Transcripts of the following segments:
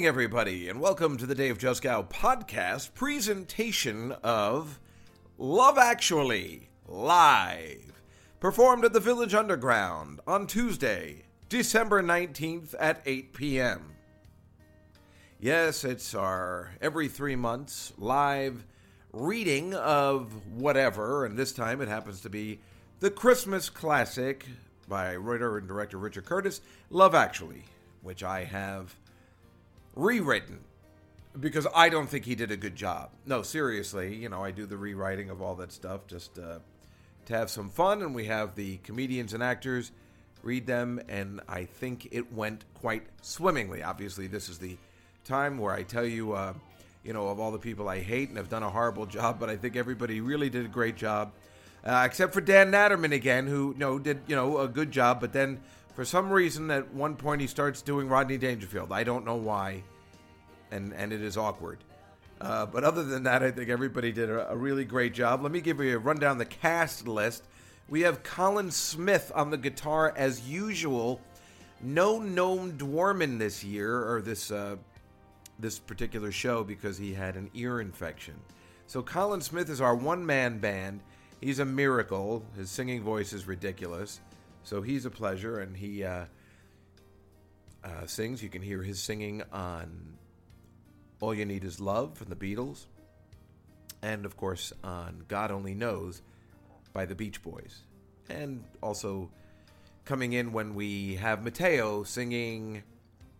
evening, everybody, and welcome to the Dave Juskow podcast presentation of Love Actually Live, performed at the Village Underground on Tuesday, December 19th at 8 p.m. Yes, it's our every three months live reading of whatever, and this time it happens to be the Christmas classic by writer and director Richard Curtis, Love Actually, which I have rewritten because I don't think he did a good job. No, seriously, you know, I do the rewriting of all that stuff just uh, to have some fun, and we have the comedians and actors read them, and I think it went quite swimmingly. Obviously, this is the time where I tell you, uh, you know, of all the people I hate and have done a horrible job, but I think everybody really did a great job, uh, except for Dan Natterman again, who, you know, did, you know, a good job, but then for some reason, at one point, he starts doing Rodney Dangerfield. I don't know why, and and it is awkward. Uh, but other than that, I think everybody did a, a, really great job. Let me give you a rundown the cast list. We have Colin Smith on the guitar as usual. No Noam Dworman this year or this uh, this particular show because he had an ear infection. So Colin Smith is our one man band. He's a miracle. His singing voice is ridiculous. So he's a pleasure, and he uh, uh, sings. You can hear his singing on All You Need Is Love from the Beatles, and of course on God Only Knows by the Beach Boys. And also coming in when we have Matteo singing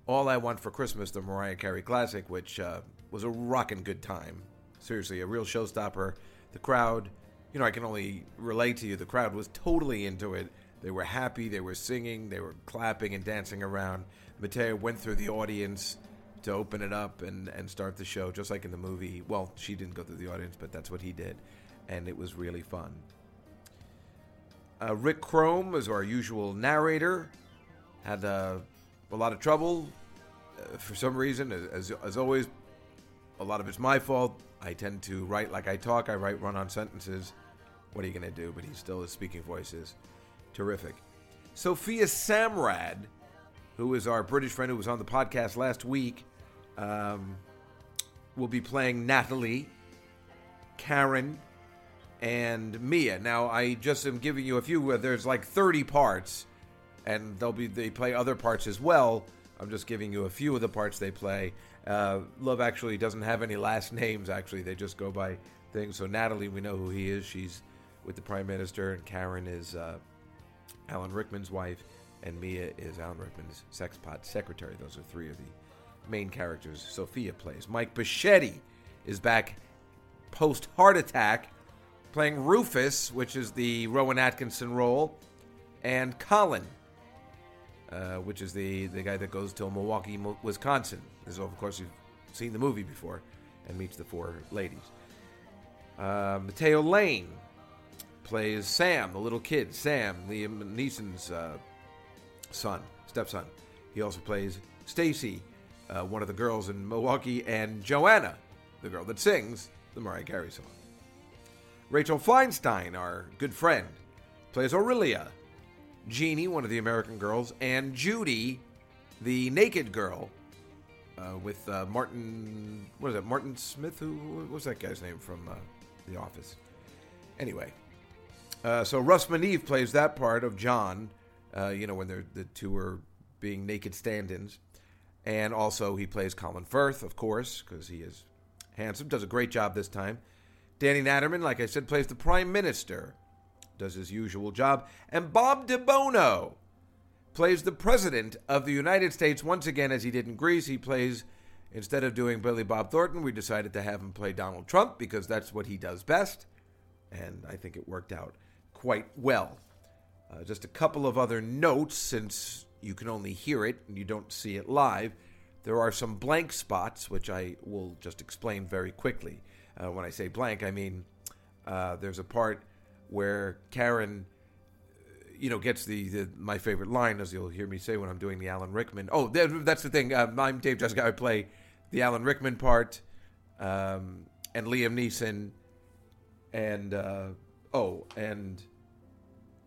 All I Want for Christmas, the Mariah Carey classic, which uh, was a rocking good time. Seriously, a real showstopper. The crowd, you know, I can only relate to you, the crowd was totally into it they were happy, they were singing, they were clapping and dancing around. Matteo went through the audience to open it up and, and start the show, just like in the movie. Well, she didn't go through the audience, but that's what he did. And it was really fun. Uh, Rick Crom is our usual narrator. Had uh, a lot of trouble uh, for some reason. As, as always, a lot of it's my fault. I tend to write like I talk. I write run on sentences. What are you going to do? But he still is speaking voices. Terrific. Sophia Samrad, who is our British friend who was on the podcast last week, um, will be playing Natalie, Karen, and Mia. Now, I just am giving you a few. Uh, there's like 30 parts, and they'll be they play other parts as well. I'm just giving you a few of the parts they play. Uh, Love actually doesn't have any last names. Actually, they just go by things. So Natalie, we know who he is. She's with the prime minister, and Karen is uh, Alan Rickman's wife, and Mia is Alan Rickman's sexpot secretary. Those are three of the main characters Sophia plays. Mike Bocchetti is back post heart attack, playing Rufus, which is the Rowan Atkinson role, and Colin, uh, which is the, the guy that goes to Milwaukee, Wisconsin. Is, of course, you've seen the movie before and meets the four ladies. Uh, Matteo Lane plays Sam, the little kid, Sam, Liam Neeson's uh, son, stepson. He also plays Stacy, uh, one of the girls in Milwaukee, and Joanna, the girl that sings the Mariah Carey song. Rachel Feinstein, our good friend, plays Aurelia. Jeannie, one of the American girls, and Judy, the naked girl, uh, with uh, Martin. What is that? Martin Smith? Who what was that guy's name from uh, The Office? Anyway, uh, so Russ Meneve plays that part of John, uh, you know, when the two are being naked stand ins. And also, he plays Colin Firth, of course, because he is handsome. Does a great job this time. Danny Natterman, like I said, plays the Prime Minister, does his usual job. And Bob DiBuono plays the President of the United States once again, as he did in Grease. He plays, instead of doing Billy Bob Thornton, we decided to have him play Donald Trump because that's what he does best. And I think it worked out quite well. Uh, just a couple of other notes since you can only hear it and you don't see it live. There are some blank spots, which I will just explain very quickly. Uh, when I say blank, I mean uh, there's a part where Karen, you know, gets the, the, my favorite line, as you'll hear me say when I'm doing the Alan Rickman. Oh, that's the thing. Uh, I'm Dave Juskow. I play the Alan Rickman part, um, and Liam Neeson, and uh, oh, and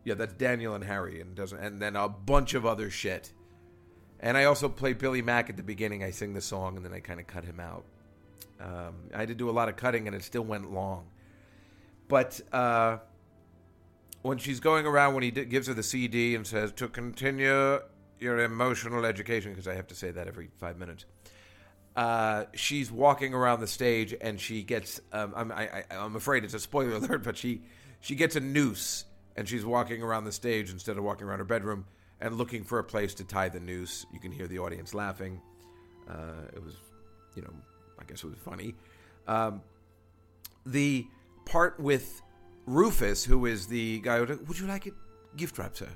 yeah, that's Daniel and Harry, and doesn't, and then a bunch of other shit. And I also play Billy Mack at the beginning. I sing the song and then I kind of cut him out. Um, I had to do a lot of cutting and it still went long. But uh, when she's going around, when he d- gives her the CD and says, to continue your emotional education, because I have to say that every five minutes, uh, she's walking around the stage and she gets, um, I'm, I, I'm afraid it's a spoiler alert, but she, she gets a noose and she's walking around the stage instead of walking around her bedroom and looking for a place to tie the noose. You can hear the audience laughing. Uh, it was, you know, I guess it was funny. Um, the part with Rufus, who is the guy, who, would you like it? Gift wrap, sir.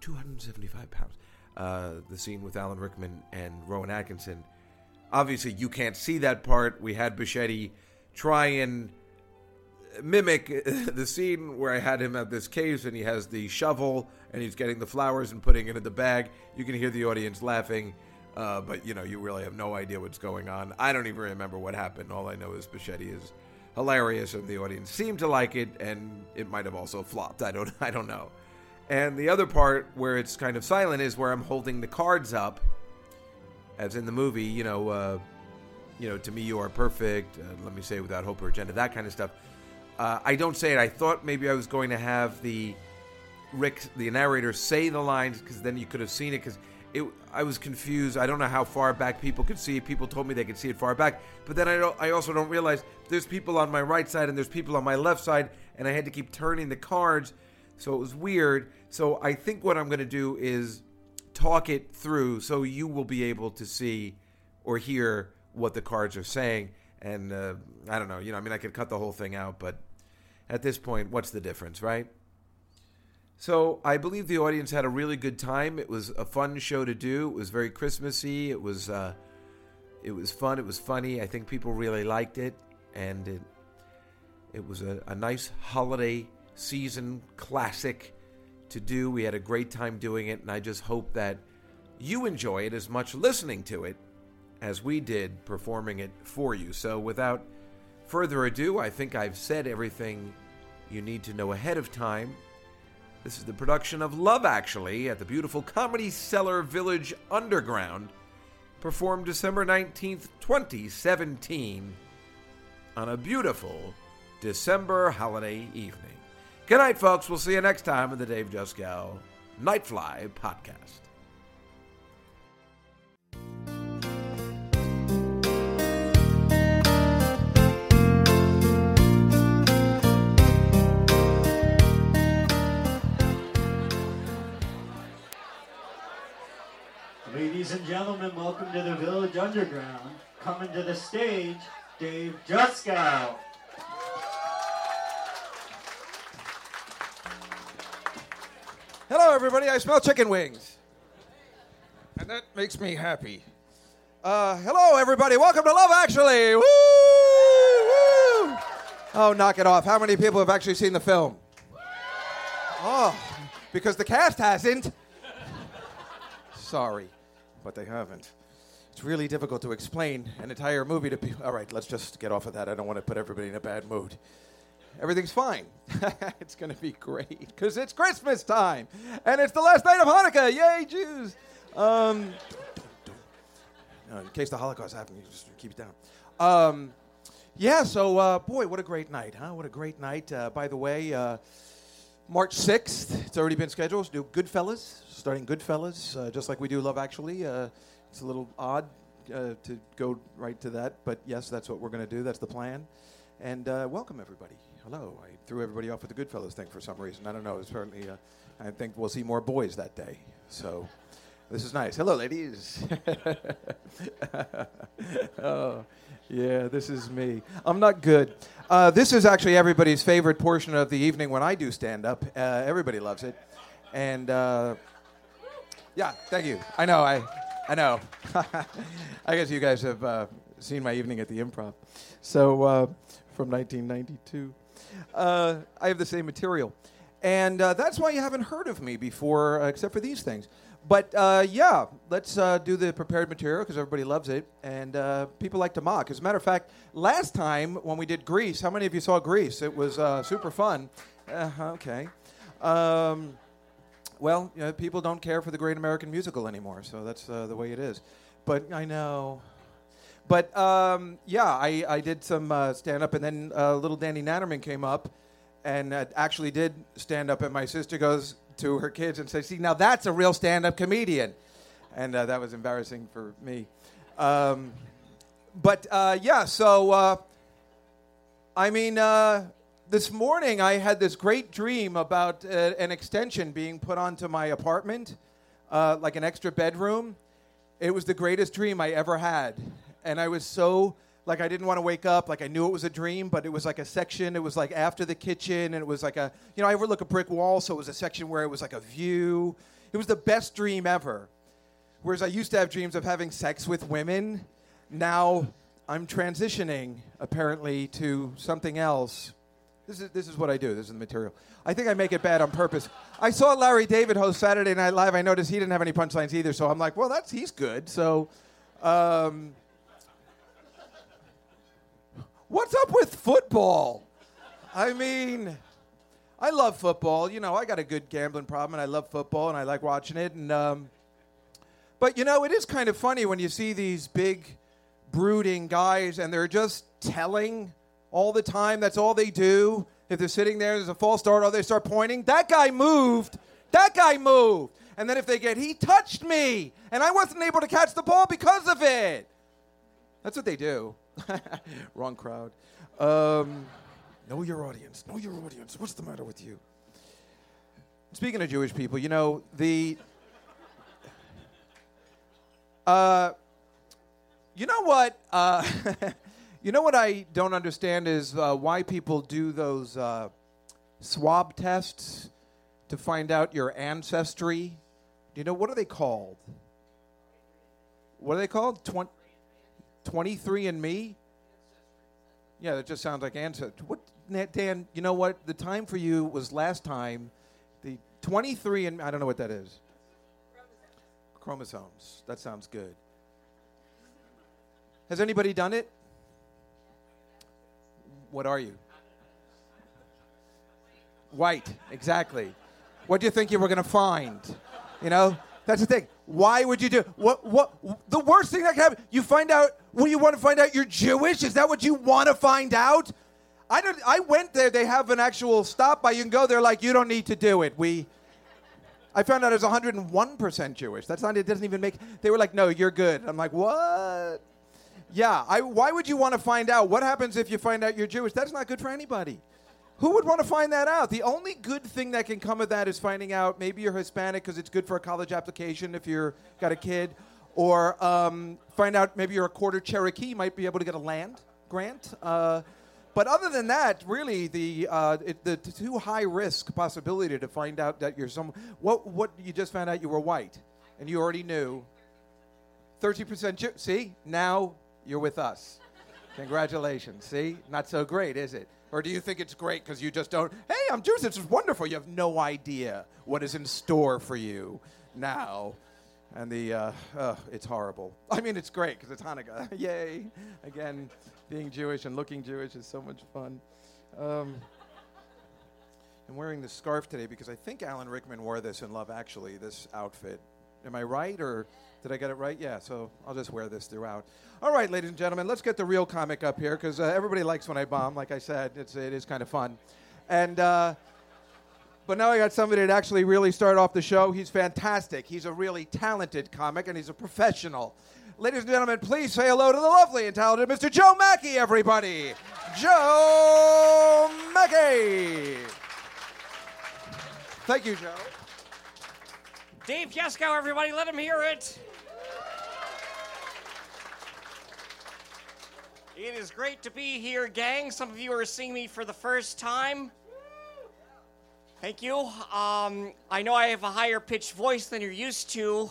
275 pounds. Uh, the scene with Alan Rickman and Rowan Atkinson. Obviously, you can't see that part. We had Bocchetti try and mimic the scene where I had him at this cave and he has the shovel and he's getting the flowers and putting it in the bag. You can hear the audience laughing, uh, but you know you really have no idea what's going on. I don't even remember what happened. All I know is Bocchetti is hilarious and the audience seemed to like it, and it might have also flopped. I don't I don't know. And the other part where it's kind of silent is where I'm holding the cards up, as in the movie. You know, uh, you know, to me you are perfect. Uh, let me say without hope or agenda, that kind of stuff. Uh, I don't say it. I thought maybe I was going to have the Rick, the narrator, say the lines because then you could have seen it. Because it, I was confused. I don't know how far back people could see. People told me they could see it far back, but then I don't. I also don't realize there's people on my right side and there's people on my left side, and I had to keep turning the cards, so it was weird. So I think what I'm going to do is talk it through, so you will be able to see or hear what the cards are saying and uh, I don't know. You know, I mean, I could cut the whole thing out, but at this point, what's the difference, right? So I believe the audience had a really good time. It was a fun show to do. It was very Christmassy. It was uh, it was fun. It was funny. I think people really liked it, and it it was a, a nice holiday season classic to do. We had a great time doing it, and I just hope that you enjoy it as much listening to it as we did performing it for you. So, without further ado, I think I've said everything you need to know ahead of time. This is the production of Love Actually at the beautiful Comedy Cellar Village Underground, performed December 19th, 2017, on a beautiful December holiday evening. Good night, folks. We'll see you next time in the Dave Juskow Nightfly podcast. Gentlemen, welcome to the Village Underground. Coming to the stage, Dave Juskow. Hello, everybody. I smell chicken wings. And that makes me happy. Uh, hello, everybody. Welcome to Love Actually. Woo! Woo! Oh, knock it off. How many people have actually seen the film? Oh, because the cast hasn't. Sorry, but they haven't. It's really difficult to explain an entire movie to people. All right, let's just get off of that. I don't want to put everybody in a bad mood. Everything's fine. it's going to be great because it's Christmas time and it's the last night of Hanukkah. Yay, Jews! Um, in case the Holocaust happened, you just keep it down. Um, yeah, so uh, boy, what a great night, huh? What a great night. Uh, by the way, uh, March 6th, it's already been scheduled do Goodfellas, starting Goodfellas, uh, just like we do Love Actually. Uh, it's a little odd uh, to go right to that, but yes, that's what we're going to do. That's the plan. And uh, welcome, everybody. Hello. I threw everybody off with the Goodfellas thing for some reason. I don't know. It's certainly, uh, I think we'll see more boys that day. So this is nice. Hello, ladies. oh, yeah, this is me. I'm not good. Uh, this is actually everybody's favorite portion of the evening when I do stand up. Uh, everybody loves it. And uh, yeah, thank you. I know. I, I know. I guess you guys have uh, seen my evening at the Improv. So uh, from 1992, uh, I have the same material, and uh, that's why you haven't heard of me before, uh, except for these things. But uh, yeah, let's do the prepared material because everybody loves it, and people like to mock. As a matter of fact, last time when we did Grease, how many of you saw Grease? It was super fun. Uh, okay. Um, well, you know, people don't care for the Great American Musical anymore, so that's uh, the way it is. But I know. But um, yeah, I, I did some uh, stand up, and then uh, little Danny Natterman came up and uh, actually did stand up. And my sister goes to her kids and says, See, now that's a real stand up comedian. And uh, that was embarrassing for me. Um, but uh, yeah, so I mean, this morning I had this great dream about uh, an extension being put onto my apartment, uh, like an extra bedroom. It was the greatest dream I ever had. And I was so, like, I didn't want to wake up. Like, I knew it was a dream, but it was like a section. It was like after the kitchen, and it was like a, you know, I overlook a brick wall, so it was a section where it was like a view. It was the best dream ever. Whereas I used to have dreams of having sex with women. Now I'm transitioning, apparently, to something else. This is, this is what I do. This is the material. I think I make it bad on purpose. I saw Larry David host Saturday Night Live. I noticed he didn't have any punchlines either, so I'm like, well, that's he's good. So, um, what's up with football? I mean, I love football. You know, I got a good gambling problem, and I love football, and I like watching it. And um, but you know, it is kind of funny when you see these big, brooding guys, and they're just telling all the time. That's all they do. If they're sitting there, there's a false start, or they start pointing. That guy moved. That guy moved. And then if they get, he touched me, and I wasn't able to catch the ball because of it. That's what they do. Wrong crowd. Um, know your audience. Know your audience. What's the matter with you? Speaking of Jewish people, you know the. Uh, you know what? Uh, you know what I don't understand is uh, why people do those uh, swab tests to find out your ancestry. Do you know what are they called? What are they called? Twen- 23 and Me? Yeah, that just sounds like ancestry. What, Dan? You know what? The time for you was last time. The 23 and I don't know what that is. Chromosomes. That sounds good. Has anybody done it? What are you? White, exactly. What do you think you were going to find? You know, that's the thing. Why would you do what? What the worst thing that can happen? You find out when you want to find out you're Jewish. Is that what you want to find out? I don't. I went there. They have an actual stop by. You can go there. Like you don't need to do it. We. I found out I was 101% Jewish. That's not. It doesn't even make. They were like, no, you're good. I'm like, what? Yeah. I. Why would you want to find out? What happens if you find out you're Jewish? That's not good for anybody. Who would want to find that out? The only good thing that can come of that is finding out maybe you're Hispanic because it's good for a college application if you've got a kid, or um, find out maybe you're a quarter Cherokee, might be able to get a land grant. Uh, but other than that, really, the uh, it, the too high risk possibility to find out that you're some what what you just found out you were white, and you already knew. Thirty percent. See, now you're with us. Congratulations. See, not so great, is it? Or do you think it's great because you just don't? Hey, I'm Jewish. Is wonderful. You have no idea what is in store for you now. And the, uh, uh, it's horrible. I mean, it's great because it's Hanukkah. Yay. Again, being Jewish and looking Jewish is so much fun. Um, I'm wearing this scarf today because I think Alan Rickman wore this in Love Actually, this outfit. Am I right or did I get it right? Yeah, so I'll just wear this throughout. All right, ladies and gentlemen, let's get the real comic up here because uh, everybody likes when I bomb. Like I said, it's, it is kind of fun. And, uh, but now I got somebody to actually really start off the show. He's fantastic. He's a really talented comic and he's a professional. Ladies and gentlemen, please say hello to the lovely and talented Mr. Joe Machi, everybody. Joe Machi. Thank you, Joe. Dave Juskow, everybody, let him hear it. It is great to be here, gang. Some of you are seeing me for the first time. Thank you. Um, I know I have a higher pitched voice than you're used to.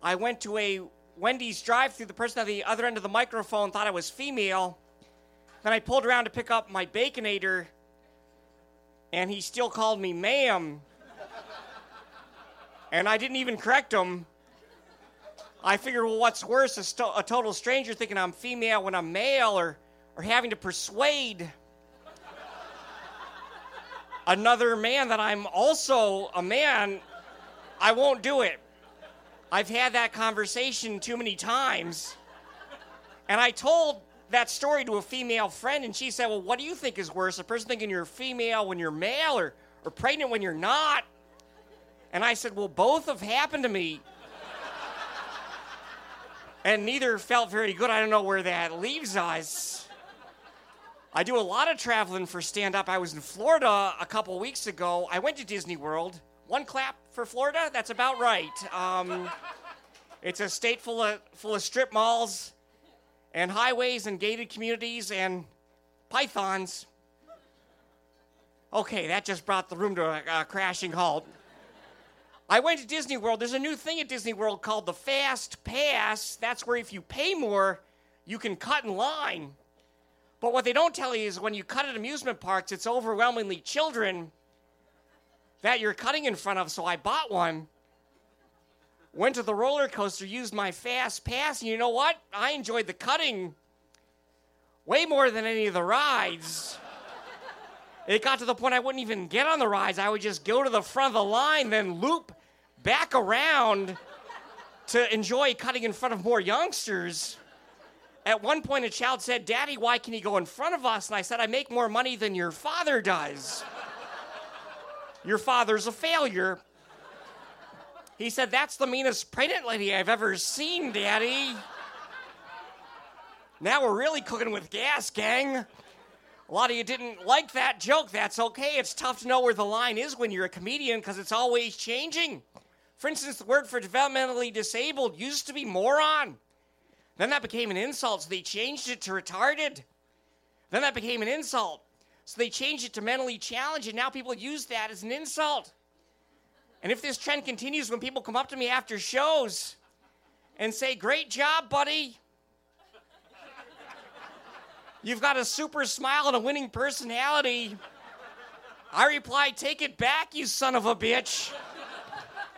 I went to a Wendy's drive through. The person at the other end of the microphone thought I was female. Then I pulled around to pick up my Baconator, and he still called me ma'am. And I didn't even correct him. I figured, well, what's worse, a, sto- a total stranger thinking I'm female when I'm male, or, or having to persuade another man that I'm also a man I won't do it. I've had that conversation too many times. And I told that story to a female friend, and she said, Well, what do you think is worse? A person thinking you're female when you're male or, or pregnant when you're not? And I said, Well, both have happened to me. And neither felt very good. I don't know where that leaves us. I do a lot of traveling for stand up. I was in Florida a couple weeks ago. I went to Disney World. One clap for Florida? That's about right. Um, it's a state full of, full of strip malls and highways and gated communities and pythons. Okay, that just brought the room to a, a crashing halt. I went to Disney World. There's a new thing at Disney World called the Fast Pass. That's where if you pay more, you can cut in line. But what they don't tell you is when you cut at amusement parks, it's overwhelmingly children that you're cutting in front of. So I bought one, went to the roller coaster, used my fast pass, and you know what? I enjoyed the cutting way more than any of the rides. It got to the point I wouldn't even get on the rides. I would just go to the front of the line, then loop back around to enjoy cutting in front of more youngsters. At one point, a child said, Daddy, why can he go in front of us? And I said, I make more money than your father does. your father's a failure. He said, That's the meanest pregnant lady I've ever seen, Daddy. Now we're really cooking with gas, gang. A lot of you didn't like that joke. That's okay. It's tough to know where the line is when you're a comedian because it's always changing. For instance, the word for developmentally disabled used to be moron. Then that became an insult, so they changed it to retarded. Then that became an insult, so they changed it to mentally challenged, and now people use that as an insult. And if this trend continues, when people come up to me after shows and say, Great job, buddy, You've got a super smile and a winning personality. I reply, Take it back, you son of a bitch.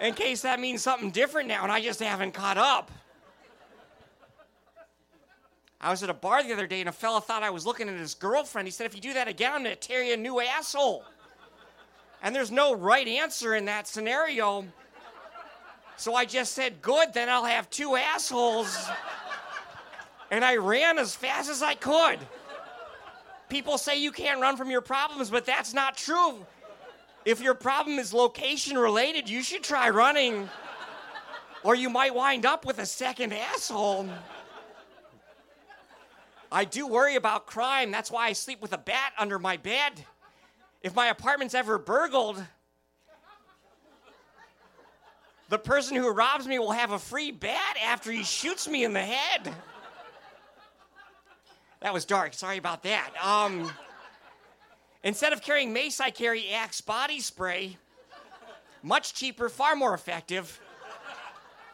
In case that means something different now and I just haven't caught up. I was at a bar the other day and a fella thought I was looking at his girlfriend. He said, If you do that again, I'm to tear you a new asshole. And there's no right answer in that scenario. So I just said, Good, then I'll have two assholes and I ran as fast as I could. People say you can't run from your problems, but that's not true. If your problem is location related, you should try running, or you might wind up with a second asshole. I do worry about crime. That's why I sleep with a bat under my bed. If my apartment's ever burgled, the person who robs me will have a free bat after he shoots me in the head. That was dark. Sorry about that. Um, instead of carrying mace, I carry Axe body spray. Much cheaper, far more effective.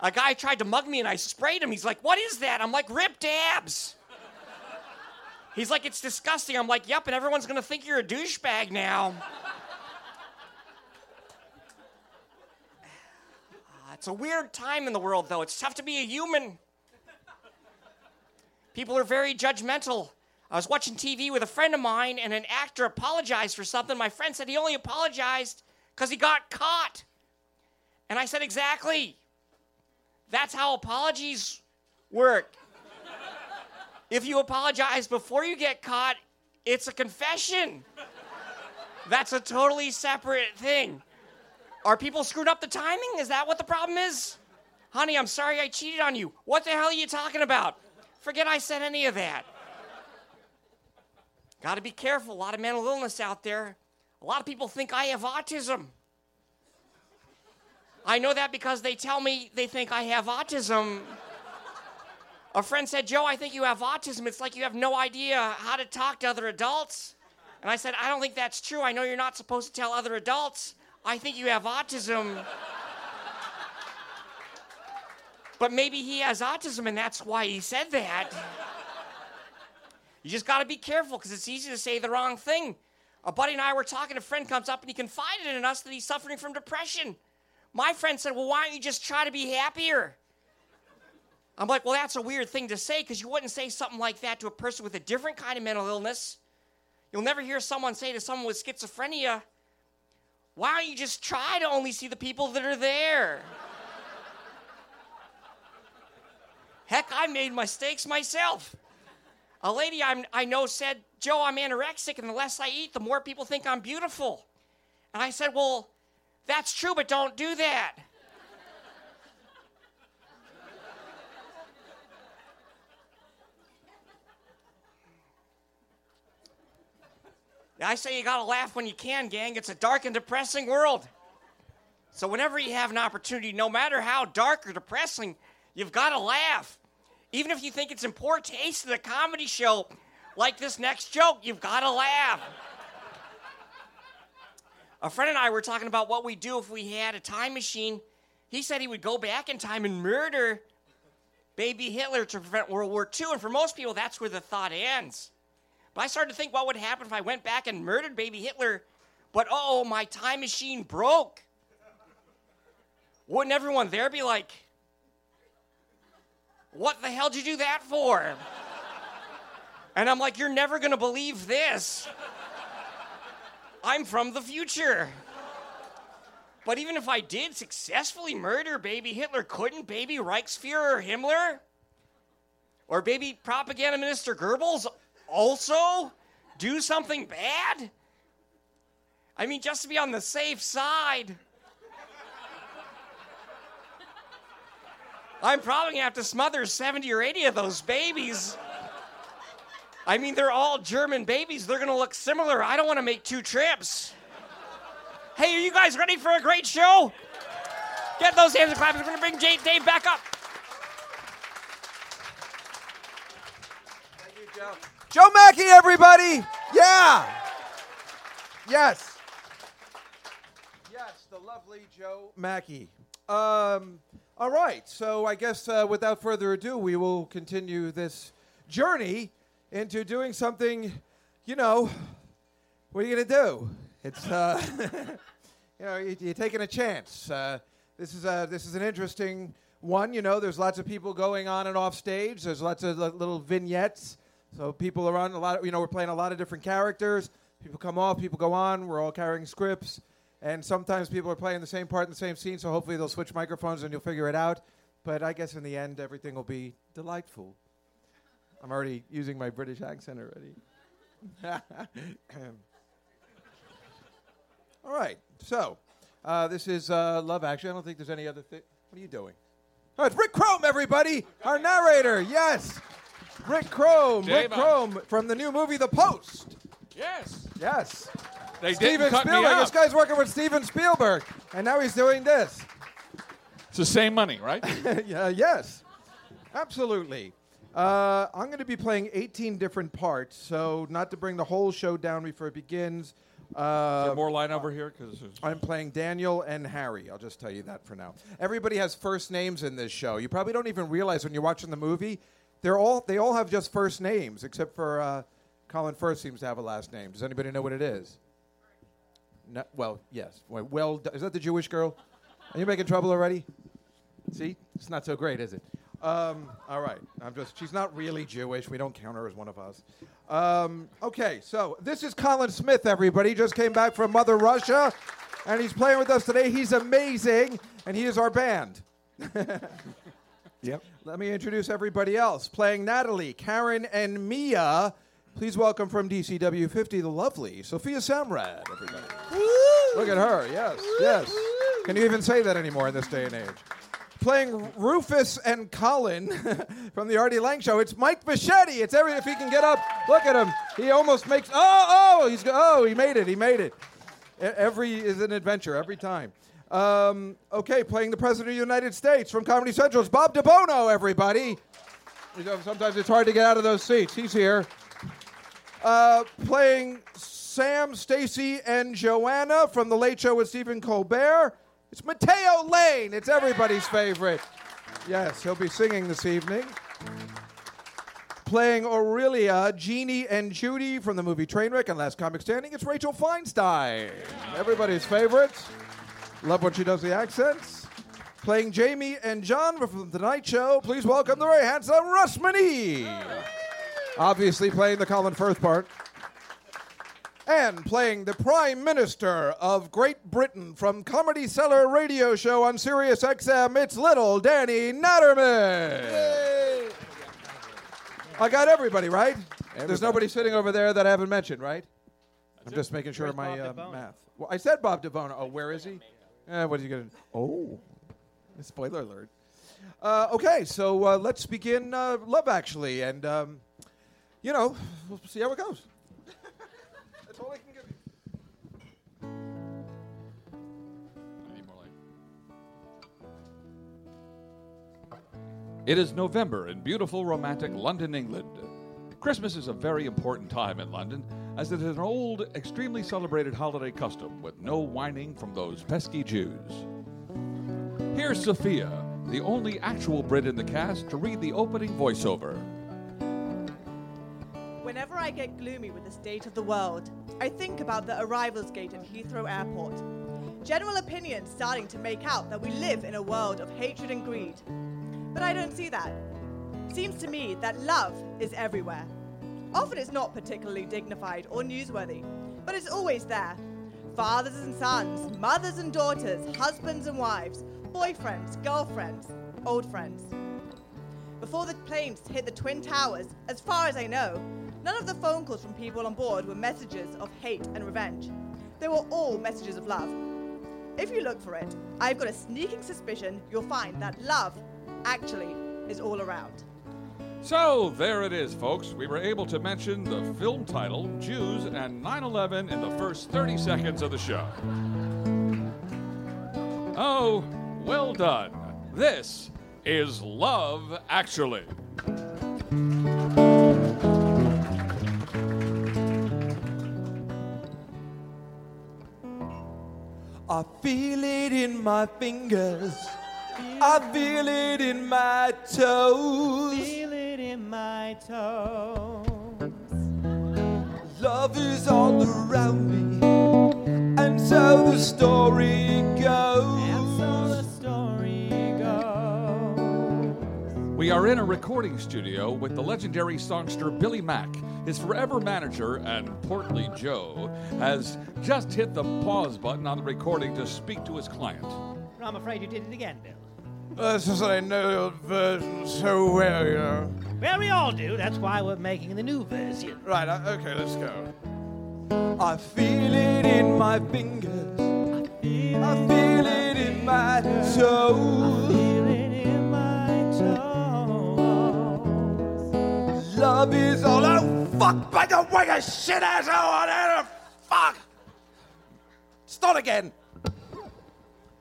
A guy tried to mug me and I sprayed him. He's like, What is that? I'm like, Ripped abs. He's like, It's disgusting. I'm like, Yep, and everyone's gonna think you're a douchebag now. it's a weird time in the world, though. It's tough to be a human. People are very judgmental. I was watching TV with a friend of mine, and an actor apologized for something. My friend said he only apologized because he got caught. And I said, Exactly. That's how apologies work. if you apologize before you get caught, it's a confession. That's a totally separate thing. Are people screwed up the timing? Is that what the problem is? Honey, I'm sorry I cheated on you. What the hell are you talking about? Forget I said any of that. Got to be careful. A lot of mental illness out there. A lot of people think I have autism. I know that because they tell me they think I have autism. A friend said, Joe, I think you have autism. It's like you have no idea how to talk to other adults. And I said, I don't think that's true. I know you're not supposed to tell other adults. I think you have autism. But maybe he has autism and that's why he said that. you just got to be careful because it's easy to say the wrong thing. A buddy and I were talking, a friend comes up and he confided in us that he's suffering from depression. My friend said, Well, why don't you just try to be happier? I'm like, Well, that's a weird thing to say because you wouldn't say something like that to a person with a different kind of mental illness. You'll never hear someone say to someone with schizophrenia, Why don't you just try to only see the people that are there? Heck, I made mistakes myself. A lady I'm, I know said, Joe, I'm anorexic, and the less I eat, the more people think I'm beautiful. And I said, Well, that's true, but don't do that. I say you gotta laugh when you can, gang. It's a dark and depressing world. So, whenever you have an opportunity, no matter how dark or depressing, you've gotta laugh. Even if you think it's in poor taste in a comedy show like this next joke, you've gotta laugh. A friend and I were talking about what we'd do if we had a time machine. He said he would go back in time and murder baby Hitler to prevent World War II. And for most people, that's where the thought ends. But I started to think what would happen if I went back and murdered baby Hitler, but oh, my time machine broke. Wouldn't everyone there be like, what the hell did you do that for? And I'm like, you're never gonna believe this. I'm from the future. But even if I did successfully murder baby Hitler, couldn't baby Reichsfuhrer Himmler or baby propaganda minister Goebbels also do something bad? I mean, just to be on the safe side. I'm probably gonna have to smother 70 or 80 of those babies. I mean, they're all German babies. They're gonna look similar. I don't wanna make two trips. Hey, are you guys ready for a great show? Get those hands and claps. We're gonna bring Dave back up. Thank you, Joe. Joe Machi, everybody! Yeah! Yes. Yes, the lovely Joe Machi. Um, all right, so I guess uh, without further ado, we will continue this journey into doing something, you know, what are you going to do? It's, uh, you know, you- you're taking a chance. Uh, this, is a, this is an interesting one. You know, there's lots of people going on and off stage, there's lots of li- little vignettes. So people are on a lot of, you know, we're playing a lot of different characters. People come off, people go on. We're all carrying scripts. And sometimes people are playing the same part in the same scene, so hopefully they'll switch microphones and you'll figure it out. But I guess in the end, everything will be delightful. I'm already using my British accent already. all right, so uh, this is uh, Love Action. I don't think there's any other thing. What are you doing? Oh, it's Rick Crom, everybody, our narrator. Yes, Rick Crom. Rick. Crom from the new movie The Post. Yes. Yes. They Steven didn't cut me Spielberg. This guy's working with Steven Spielberg, and now he's doing this. It's the same money, right? yeah, yes, absolutely. Uh, I'm going to be playing 18 different parts, so not to bring the whole show down before it begins. Is Uh, there more line over here? Because I'm playing Daniel and Harry. I'll just tell you that for now. Everybody has first names in this show. You probably don't even realize when you're watching the movie, they're all they all have just first names, except for uh, Colin Firth seems to have a last name. Does anybody know what it is? No, well, yes. Well, well, is that the Jewish girl? Are you making trouble already? See, it's not so great, is it? Um, all right. I'm just. She's not really Jewish. We don't count her as one of us. Um, okay, so this is Colin Smith. Everybody just came back from Mother Russia, and he's playing with us today. He's amazing, and he is our band. Yep. Let me introduce everybody else. Playing Natalie, Karen, and Mia. Please welcome from DCW 50, the lovely Sophia Samrad, everybody. Look at her, yes, yes. Can you even say that anymore in this day and age? Playing Rufus and Colin from the Artie Lange Show, it's Mike Bocchetti. It's every if he can get up. Look at him. He almost makes. Oh, oh, he's oh, he made it. He made it. Every is an adventure every time. Um, okay, playing the President of the United States from Comedy Central, it's Bob DiBuono, everybody. You know, Sometimes it's hard to get out of those seats. He's here. Uh, playing Sam, Stacy, and Joanna from The Late Show with Stephen Colbert, it's Matteo Lane. It's everybody's favorite. Yes, he'll be singing this evening. Playing Aurelia, Jeannie, and Judy from the movie Trainwreck and Last Comic Standing, it's Rachel Feinstein. Everybody's favorite. Love when she does the accents. Playing Jamie and John from The Night Show, please welcome the very handsome Russ Manee. Obviously playing the Colin Firth part. And playing the Prime Minister of Great Britain from Comedy Cellar Radio Show on Sirius XM, it's little Danny Natterman. I got everybody, right? There's nobody sitting over there that I haven't mentioned, right? I'm just making sure of my uh, math. Well, I said Bob Devona. Oh, where is he? Eh, what are you going to Oh, spoiler alert. Uh, okay, so uh, let's begin uh, Love Actually, and um, you know, we'll see how it goes. That's all I can give you. I need more light. It is November in beautiful, romantic London, England. Christmas is a very important time in London, as it is an old, extremely celebrated holiday custom with no whining from those pesky Jews. Here's Sophia, the only actual Brit in the cast, to read the opening voiceover. Whenever I get gloomy with the state of the world, I think about the arrivals gate at Heathrow Airport. General opinion starting to make out that we live in a world of hatred and greed. But I don't see that. Seems to me that love is everywhere. Often it's not particularly dignified or newsworthy, but it's always there. Fathers and sons, mothers and daughters, husbands and wives, boyfriends, girlfriends, old friends. Before the planes hit the Twin Towers, as far as I know, none of the phone calls from people on board were messages of hate and revenge. They were all messages of love. If you look for it, I've got a sneaking suspicion you'll find that love actually is all around. So, there it is, folks. We were able to mention the film title, Jews and 9 11 in the first 30 seconds of the show. Oh, well done. This is Love Actually. I feel it in my fingers. I feel it in my toes. Feel it in my toes. Love is all around me, and so the story goes. We are in a recording studio with the legendary songster Billy Mack. His forever manager and portly Joe has just hit the pause button on the recording to speak to his client. I'm afraid you did it again, Bill. That's just that I know the old version so well, you know. Well, we all do. That's why we're making the new version. Right, uh, okay, let's go. I feel it in my fingers. I feel it in my toes. Is oh fuck by the way a shit asshole on it. Fuck. Start again.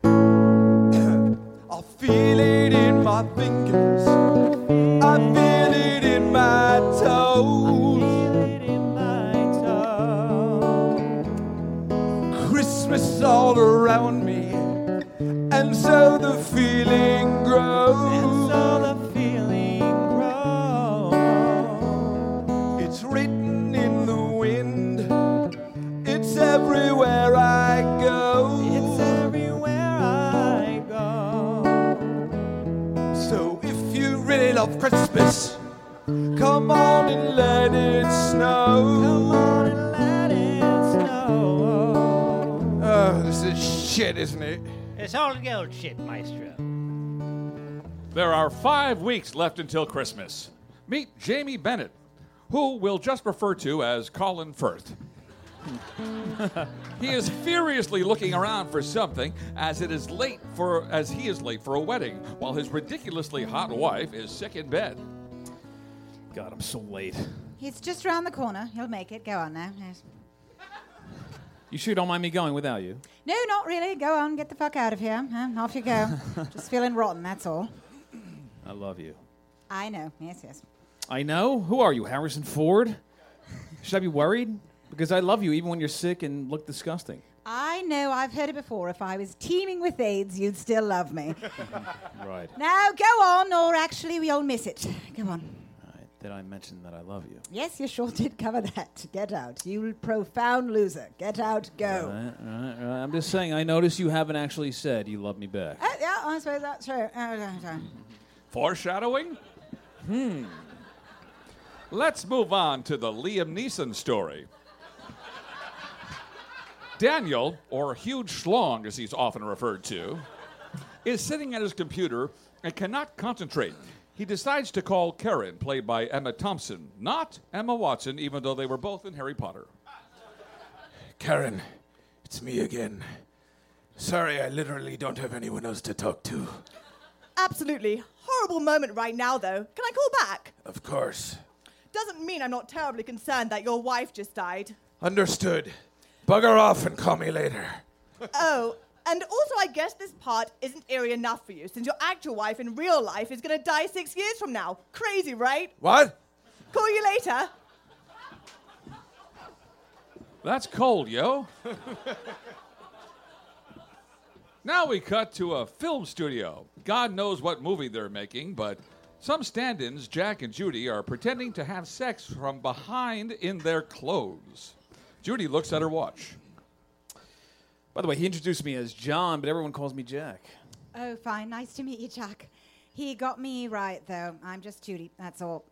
I feel it in my fingers. I feel it in my toes. Feel it in my toes. Christmas all around me, and so the feeling grows. Love come on and let it snow. Come on and let it snow. Oh, this is shit, isn't it? It's all gold shit, Maestro. There are five weeks left until Christmas. Meet Jamie Bennett, who we'll just refer to as Colin Firth. he is furiously looking around for something as it is late for as he is late for a wedding, while his ridiculously hot wife is sick in bed. God, I'm so late. He's just around the corner. He'll make it. Go on now. Yes. You sure you don't mind me going without you? No, not really. Go on. Get the fuck out of here. Huh? Off you go. just feeling rotten, that's all. I love you. I know. Yes, yes. I know. Who are you, Harrison Ford? Should I be worried? Because I love you even when you're sick and look disgusting. I know. I've heard it before. If I was teeming with AIDS, you'd still love me. Right. now, go on, or actually, we'll miss it. Go on. All right. Did I mention that I love you? Yes, you sure did cover that. Get out. You profound loser. Get out. Go. Right, right, right. I'm just saying, I notice you haven't actually said you love me back. Uh, yeah, I suppose that's true. Uh, uh, uh. Foreshadowing? Hmm. Let's move on to the Liam Neeson story. Daniel, or Huge Schlong as he's often referred to, is sitting at his computer and cannot concentrate. He decides to call Karen, played by Emma Thompson, not Emma Watson, even though they were both in Harry Potter. Karen, it's me again. Sorry, I literally don't have anyone else to talk to. Absolutely horrible moment right now, though. Can I call back? Of course. Doesn't mean I'm not terribly concerned that your wife just died. Understood. Bugger off and call me later. oh, and also, I guess this part isn't eerie enough for you, since your actual wife in real life is gonna die six years from now. Crazy, right? What? Call you later. That's cold, yo. now we cut to a film studio. God knows what movie they're making, but some stand ins, Jack and Judy, are pretending to have sex from behind in their clothes. Judy looks at her watch. By the way, he introduced me as John, but everyone calls me Jack. Oh, fine. Nice to meet you, Jack. He got me right, though. I'm just Judy. That's all.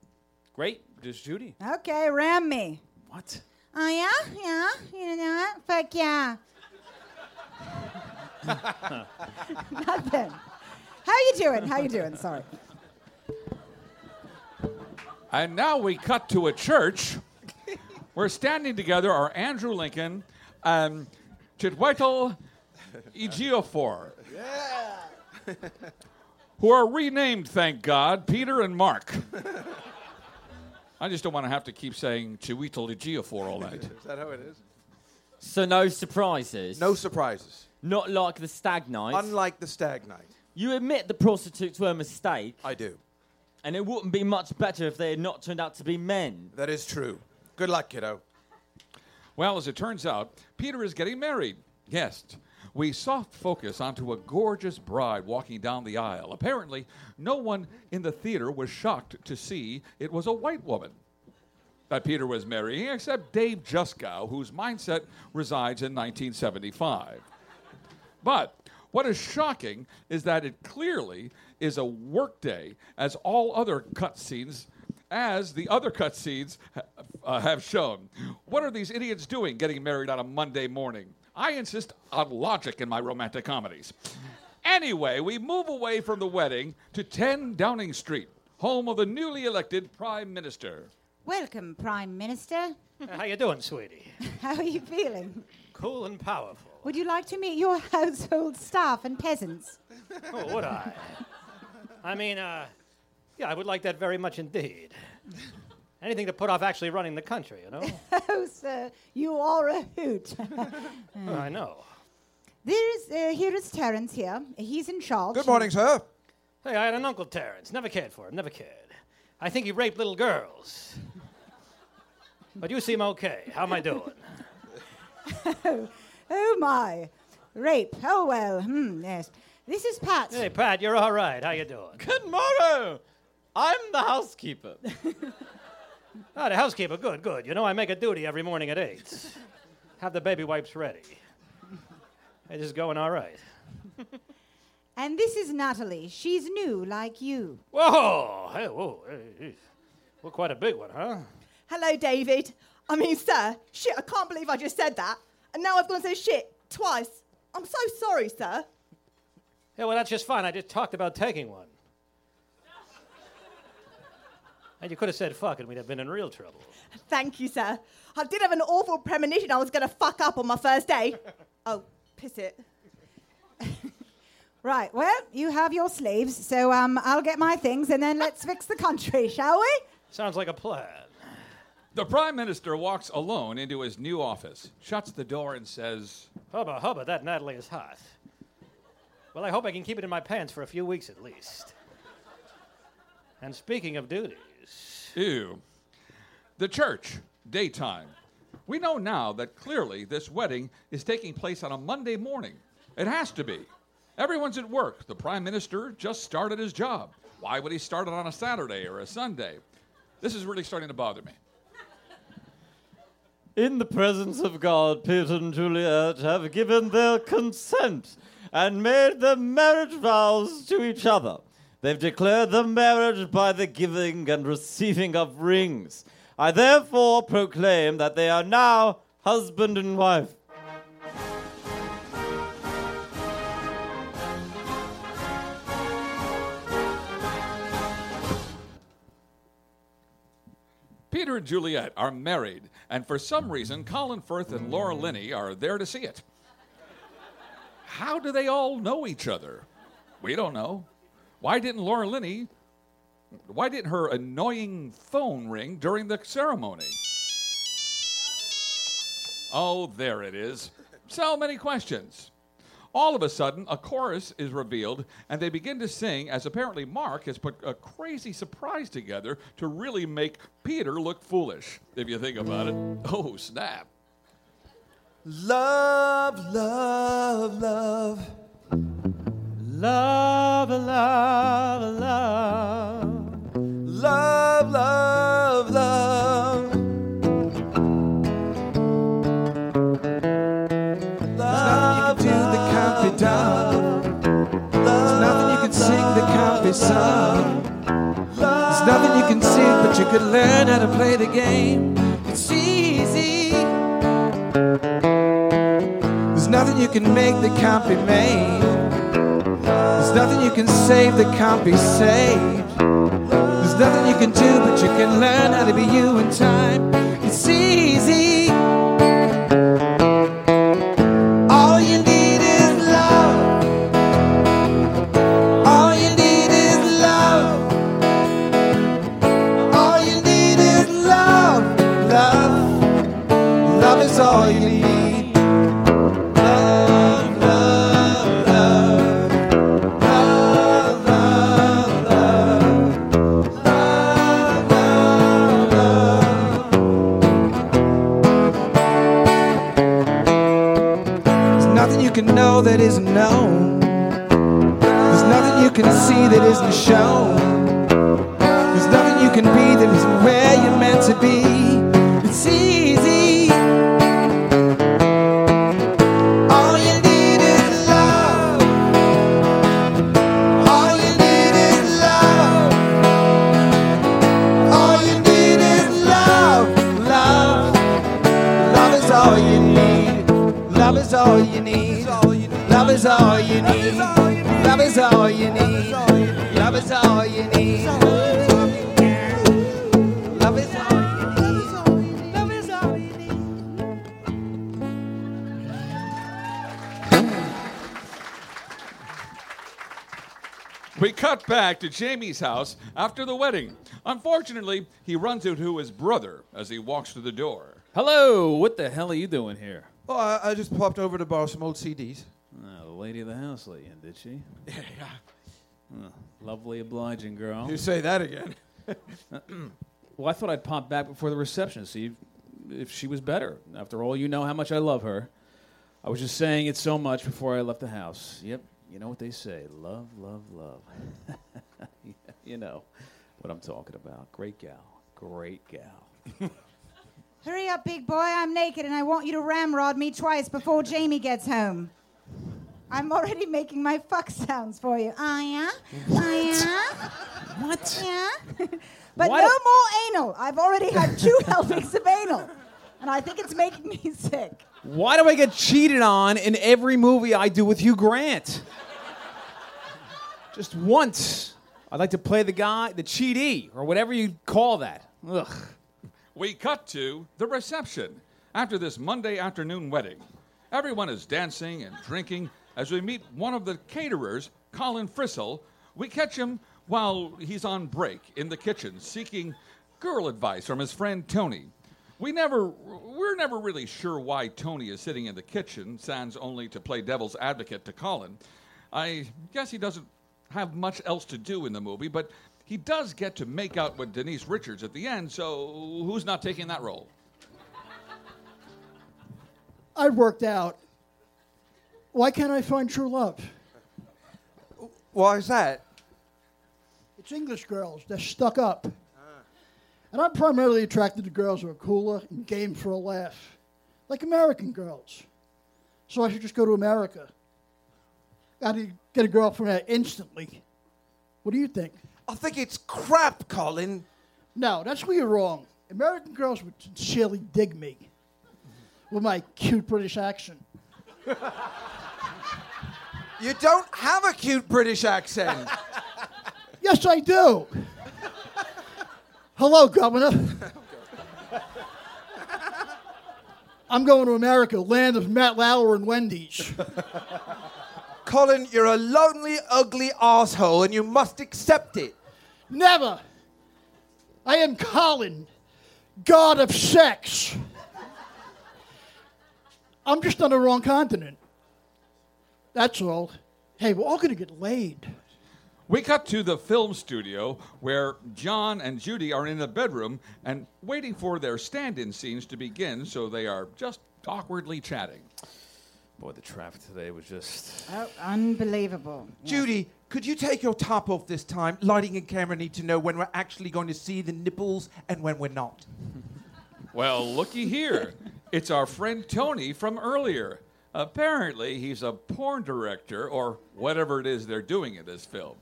Great, just Judy. Okay, ram me. What? Oh, yeah? Yeah? You know what? Fuck yeah. Nothing. How you doing? How you doing? Sorry. And now we cut to a church We're standing together are Andrew Lincoln and Chitwaitel Ejiofor. who are renamed, thank God, Peter and Mark. I just don't want to have to keep saying Chiwetel Ejiofor all night. Is that how it is? So no surprises. No surprises. Not like the stag night. Unlike the stag night. you admit the prostitutes were a mistake, I do. and it wouldn't be much better if they had not turned out to be men. That is true. Good luck, kiddo. Well, as it turns out, Peter is getting married. Yes. We soft focus onto a gorgeous bride walking down the aisle. Apparently, no one in the theater was shocked to see it was a white woman that Peter was marrying, except Dave Juskow, whose mindset resides in 1975. But what is shocking is that it clearly is a workday, as all other cutscenes, as the other cutscenes ha- uh, have shown. What are these idiots doing getting married on a Monday morning? I insist on logic in my romantic comedies. Anyway, we move away from the wedding to 10 Downing Street, home of the newly elected Prime Minister. Welcome, Prime Minister. How you doing, sweetie? How are you feeling? Cool and powerful. Would you like to meet your household staff and peasants? Oh, would I? I mean, uh, yeah, I would like that very much indeed. Anything to put off actually running the country, you know? Oh, sir, you are a hoot. Oh, I know. There's, uh, here is Terence here. He's in charge. Good morning, sir. Hey, I had an uncle Terence. Never cared for him. Never cared. I think he raped little girls. But you seem okay. How am I doing? Oh, my. Rape. Oh, well, hmm, yes. This is Pat. Hey, Pat, you're all right. How you doing? Good morning. I'm the housekeeper. Ah, the housekeeper. Good, good. You know, I make a duty every morning at 8. Have the baby wipes ready. It is going all right. And this is Natalie. She's new, like you. Whoa! Hey, whoa. Hey, hey. Well, quite a big one, huh? Hello, David. I mean, sir, shit, I can't believe I just said that. And now I've gone to say shit twice. I'm so sorry, sir. Yeah, well, that's just fine. I just talked about taking one. And you could have said fuck and we'd have been in real trouble. Thank you, sir. I did have an awful premonition I was going to fuck up on my first day. oh, piss it. Right, well, you have your slaves, so um, I'll get my things and then let's fix the country, shall we? Sounds like a plan. The Prime Minister walks alone into his new office, shuts the door, and says, Hubba, hubba, that Natalie is hot. Well, I hope I can keep it in my pants for a few weeks at least. And speaking of duties, Ew. The church, daytime. We know now that clearly this wedding is taking place on a Monday morning. It has to be. Everyone's at work. The Prime Minister just started his job. Why would he start it on a Saturday or a Sunday? This is really starting to bother me. In the presence of God, Peter and Juliet have given their consent and made their marriage vows to each other. They've declared the marriage by the giving and receiving of rings. I therefore proclaim that they are now husband and wife. Peter and Juliet are married, and for some reason, Colin Firth and Laura Linney are there to see it. How do they all know each other? We don't know. Why didn't Laura Linney? Why didn't her annoying phone ring during the ceremony? Oh, there it is. So many questions. All of a sudden, a chorus is revealed, and they begin to sing as apparently Mark has put a crazy surprise together to really make Peter look foolish, if you think about it. Oh, snap. Love, love, love. Love, love, love. Love, love, love. Love, There's nothing you can do that can't be done. There's nothing you can sing that can't be sung. There's nothing you can sing, but you can learn how to play the game. It's easy. There's nothing you can make that can't be made. Nothing you can save that can't be saved. There's nothing you can do, but you can learn how to be you in time. It's easy. Can see that isn't shown. We back to Jamie's house after the wedding. Unfortunately, he runs into his brother as he walks through the door. Hello, what the hell are you doing here? Oh, I, I just popped over to borrow some old CDs. Oh, ah, the lady of the house let you in, did she? Yeah, yeah. lovely, obliging girl. You say that again. Well, I thought I'd pop back before the reception to see if she was better. After all, you know how much I love her. I was just saying it so much before I left the house. Yep, you know what they say love, love, love. You know what I'm talking about. Great gal. Great gal. Hurry up, big boy. I'm naked and I want you to ramrod me twice before Jamie gets home. I'm already making my fuck sounds for you. Ah, yeah? Ah, yeah? What? Yeah? but Why no more anal. I've already had two helpings of anal. And I think it's making me sick. Why do I get cheated on in every movie I do with Hugh Grant? Just once. I'd like to play the guy, the cheatee, or whatever you call that. Ugh. We cut to the reception after this Monday afternoon wedding. Everyone is dancing and drinking as we meet one of the caterers, Colin Frissell. We catch him while he's on break in the kitchen seeking girl advice from his friend Tony. We never, we're never really sure why Tony is sitting in the kitchen, sans only to play devil's advocate to Colin. I guess he doesn't have much else to do in the movie, but he does get to make out with Denise Richards at the end, so who's not taking that role? I worked out. Why can't I find true love? Why is that? It's English girls. They're stuck up. And I'm primarily attracted to girls who are cooler and game for a laugh, like American girls. So I should just go to America. Got to get a girl from there instantly. What do you think? I think it's crap, Colin. No, that's where you're wrong. American girls would sincerely dig me with my cute British accent. You don't have a cute British accent. Yes, I do. Hello, Governor. I'm going to America, land of Matt Lauer and Wendy's. Colin, you're a lonely, ugly asshole, and you must accept it. Never. I am Colin, god of sex. I'm just on the wrong continent. That's all. Hey, we're all going to get laid. We cut to the film studio where John and Judy are in the bedroom and waiting for their stand in scenes to begin, so they are just awkwardly chatting. Boy, the traffic today was just. Oh, unbelievable. Judy, could you take your top off this time? Lighting and camera need to know when we're actually going to see the nipples and when we're not. Well, looky here. It's our friend Tony from earlier. Apparently, he's a porn director or whatever it is they're doing in this film.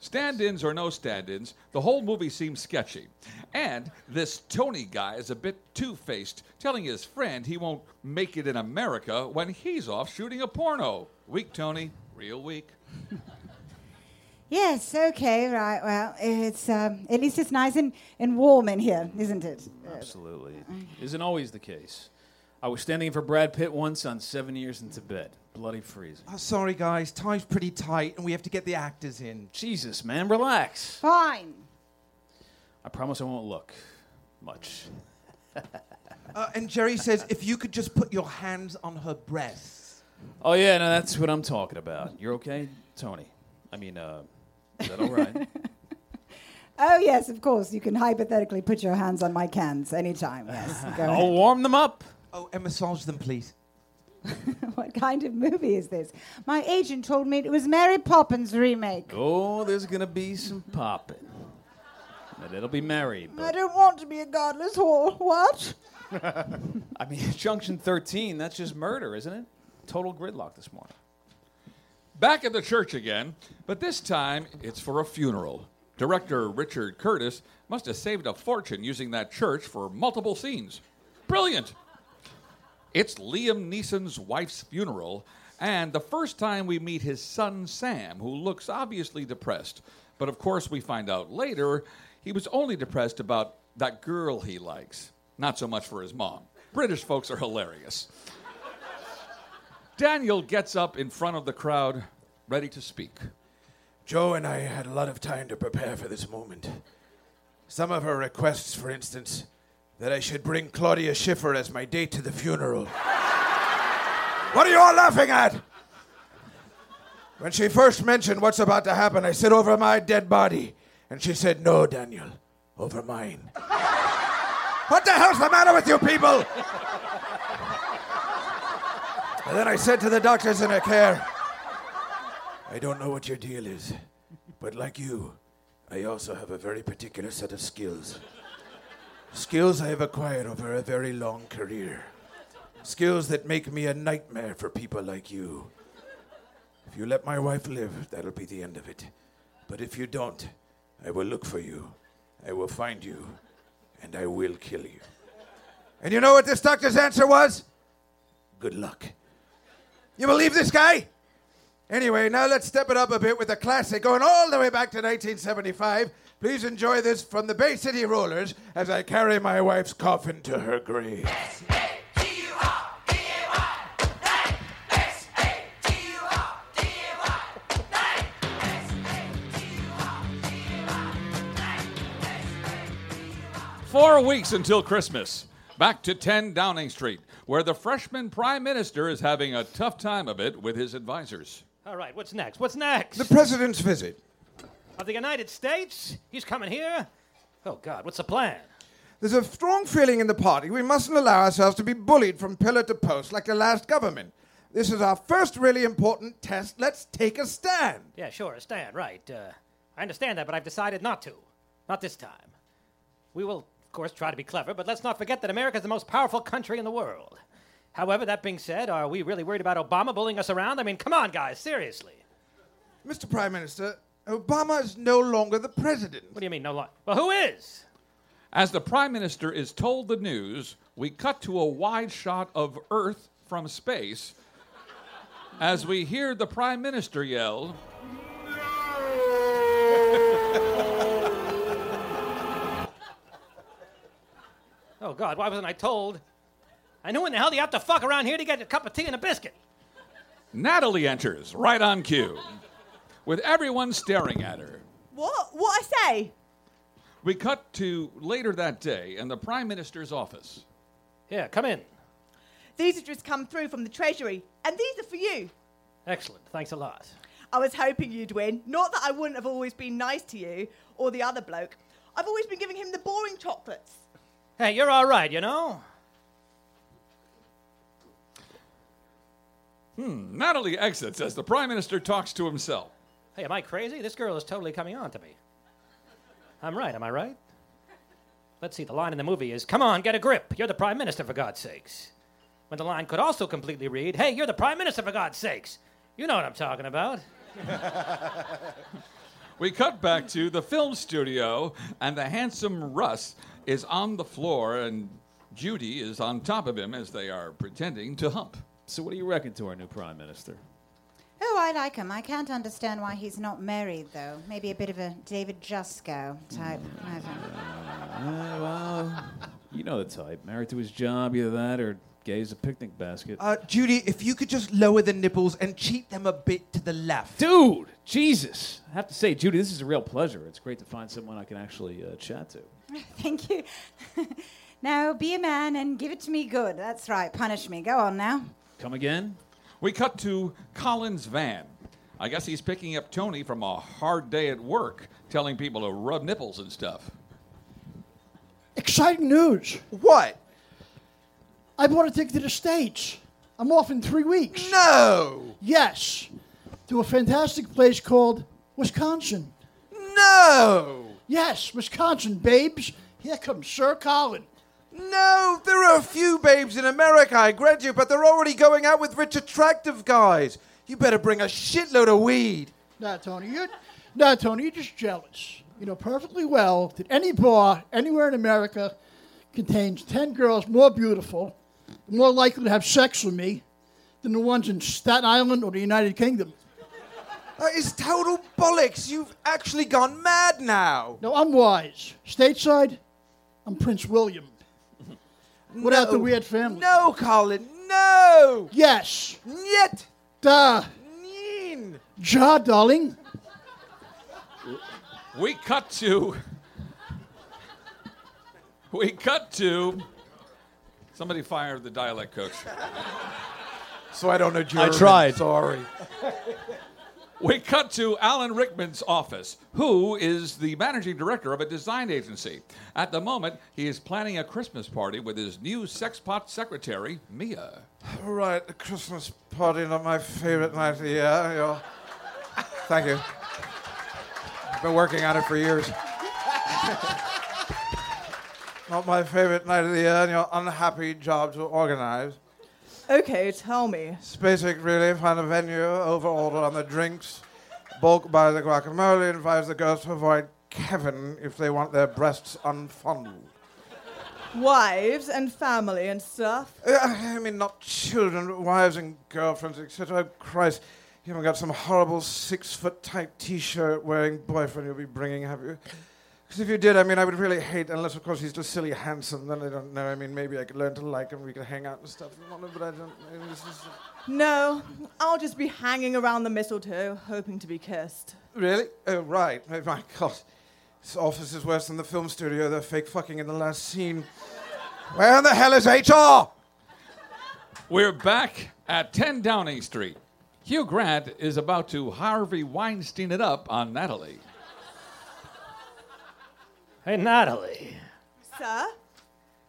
Stand ins or no stand ins, the whole movie seems sketchy. And this Tony guy is a bit two faced, telling his friend he won't make it in America when he's off shooting a porno. Weak, Tony. Real weak. Yes, okay, right. Well, it's um, at least it's nice and, and warm in here, isn't it? Absolutely. Isn't always the case. I was standing in for Brad Pitt once on Seven Years in Tibet. Bloody freezing. Oh, sorry, guys. Time's pretty tight, and we have to get the actors in. Jesus, man, relax. Fine. I promise I won't look much. Uh, and Jerry says if you could just put your hands on her breasts. Oh, yeah, no, that's what I'm talking about. You're okay, Tony? I mean, uh, is that all right? Oh yes, of course. You can hypothetically put your hands on my cans anytime. Yes. Go I'll ahead. warm them up. Oh, and massage them, please. what kind of movie is this? My agent told me it was Mary Poppins remake. Oh, there's going to be some popping. But it'll be merry. I don't want to be a godless whore. What? I mean, Junction 13, that's just murder, isn't it? Total gridlock this morning. Back at the church again, but this time it's for a funeral. Director Richard Curtis must have saved a fortune using that church for multiple scenes. Brilliant! It's Liam Neeson's wife's funeral, and the first time we meet his son Sam, who looks obviously depressed. But of course, we find out later he was only depressed about that girl he likes, not so much for his mom. British folks are hilarious. Daniel gets up in front of the crowd, ready to speak. Joe and I had a lot of time to prepare for this moment. Some of her requests, for instance, that I should bring Claudia Schiffer as my date to the funeral. what are you all laughing at? When she first mentioned what's about to happen, I said, over my dead body. And she said, no, Daniel, over mine. what the hell's the matter with you people? And then I said to the doctors in her care, I don't know what your deal is, but like you, I also have a very particular set of skills. Skills I have acquired over a very long career. Skills that make me a nightmare for people like you. If you let my wife live, that'll be the end of it. But if you don't, I will look for you, I will find you, and I will kill you. And you know what this doctor's answer was? Good luck. You believe this guy? Anyway, now let's step it up a bit with a classic going all the way back to 1975. Please enjoy this from the Bay City Rollers as I carry my wife's coffin to her grave. Four weeks until Christmas. Back to 10 Downing Street, where the freshman prime minister is having a tough time of it with his advisors. All right, what's next? What's next? The president's visit. of the United States? He's coming here? Oh, God, what's the plan? There's a strong feeling in the party we mustn't allow ourselves to be bullied from pillar to post like the last government. This is our first really important test. Let's take a stand. Yeah, sure, stand, right. Uh, I understand that, but I've decided not to. Not this time. We will, of course, try to be clever, but let's not forget that America is the most powerful country in the world. However, that being said, are we really worried about Obama bullying us around? I mean, come on, guys, seriously. Mr. Prime Minister, Obama is no longer the president. What do you mean, no lo- Well, who is? As the prime minister is told the news, we cut to a wide shot of Earth from space as we hear the prime minister yell, Oh, God, why wasn't I told? And who in the hell do you have to fuck around here to get a cup of tea and a biscuit? Natalie enters right on cue, with everyone staring at her. What? What I say? We cut to later that day in the Prime Minister's office. Yeah, come in. These have just come through from the Treasury, and these are for you. Excellent. Thanks a lot. I was hoping you'd win. Not that I wouldn't have always been nice to you or the other bloke. I've always been giving him the boring chocolates. Hey, you're all right, you know? Hmm. Natalie exits as the Prime Minister talks to himself. Hey, am I crazy? This girl is totally coming on to me. I'm right, am I right? Let's see, the line in the movie is Come on, get a grip. You're the Prime Minister, for God's sakes. When the line could also completely read Hey, you're the Prime Minister, for God's sakes. You know what I'm talking about. We cut back to the film studio, and the handsome Russ is on the floor, and Judy is on top of him as they are pretending to hump. So, what do you reckon to our new prime minister? Oh, I like him. I can't understand why he's not married, though. Maybe a bit of a David Juskow type. I don't know. Uh, well, you know the type. Married to his job, either that or gay as a picnic basket. Uh, Judy, if you could just lower the nipples and cheat them a bit to the left. Dude, Jesus. I have to say, Judy, this is a real pleasure. It's great to find someone I can actually uh, chat to. Thank you. now, be a man and give it to me good. That's right. Punish me. Go on now. Come again? We cut to Colin's van. I guess he's picking up Tony from a hard day at work, telling people to rub nipples and stuff. Exciting news. What? I bought a ticket to the States. I'm off in three weeks. No! Yes. To a fantastic place called Wisconsin. No! Yes, Wisconsin, babes. Here comes Sir Colin. No, there are a few babes in America, I grant you, but they're already going out with rich, attractive guys. You better bring a shitload of weed. Nah, Tony, you're nah, Tony, you're just jealous. You know perfectly well that any bar anywhere in America contains ten girls more beautiful, more likely to have sex with me, than the ones in Staten Island or the United Kingdom. That is total bollocks. You've actually gone mad now. No, I'm wise. Stateside, I'm Prince William. Without the No. weird family. No, Colin, no! Yes. Yet! Duh. Neen. Ja, darling. We cut to. We cut to. Somebody fired the dialect coach. So I don't know German. tried. Sorry. We cut to Alan Rickman's office, who is the managing director of a design agency. At the moment, he is planning a Christmas party with his new sexpot secretary, Mia. Right, the Christmas party, not my favorite night of the year. you know. Thank you. I've been working on it for years. not my favorite night of the year, and your unhappy job to organize. Okay, tell me. Basic, really. Find a venue, overorder on the drinks, bulk buy the guacamole, advise the girls to avoid Kevin if they want their breasts unfondled. Wives and family and stuff. Uh, I mean, not children, but wives and girlfriends, etc. Oh, Christ, you haven't got some horrible six foot tight t shirt wearing boyfriend you'll be bringing, have you? Because if you did, I mean, I would really hate, unless, of course, he's just silly handsome, then I don't know. I mean, maybe I could learn to like him, we could hang out and stuff, if you wanted, but I don't. I mean, this is, No, I'll just be hanging around the mistletoe, hoping to be kissed. really? Oh, right. Oh, my God. This office is worse than the film studio. They're fake fucking in the last scene. Where the hell is HR? We're back at 10 Downing Street. Hugh Grant is about to Harvey Weinstein it up on Natalie. Hey, Natalie. Sir?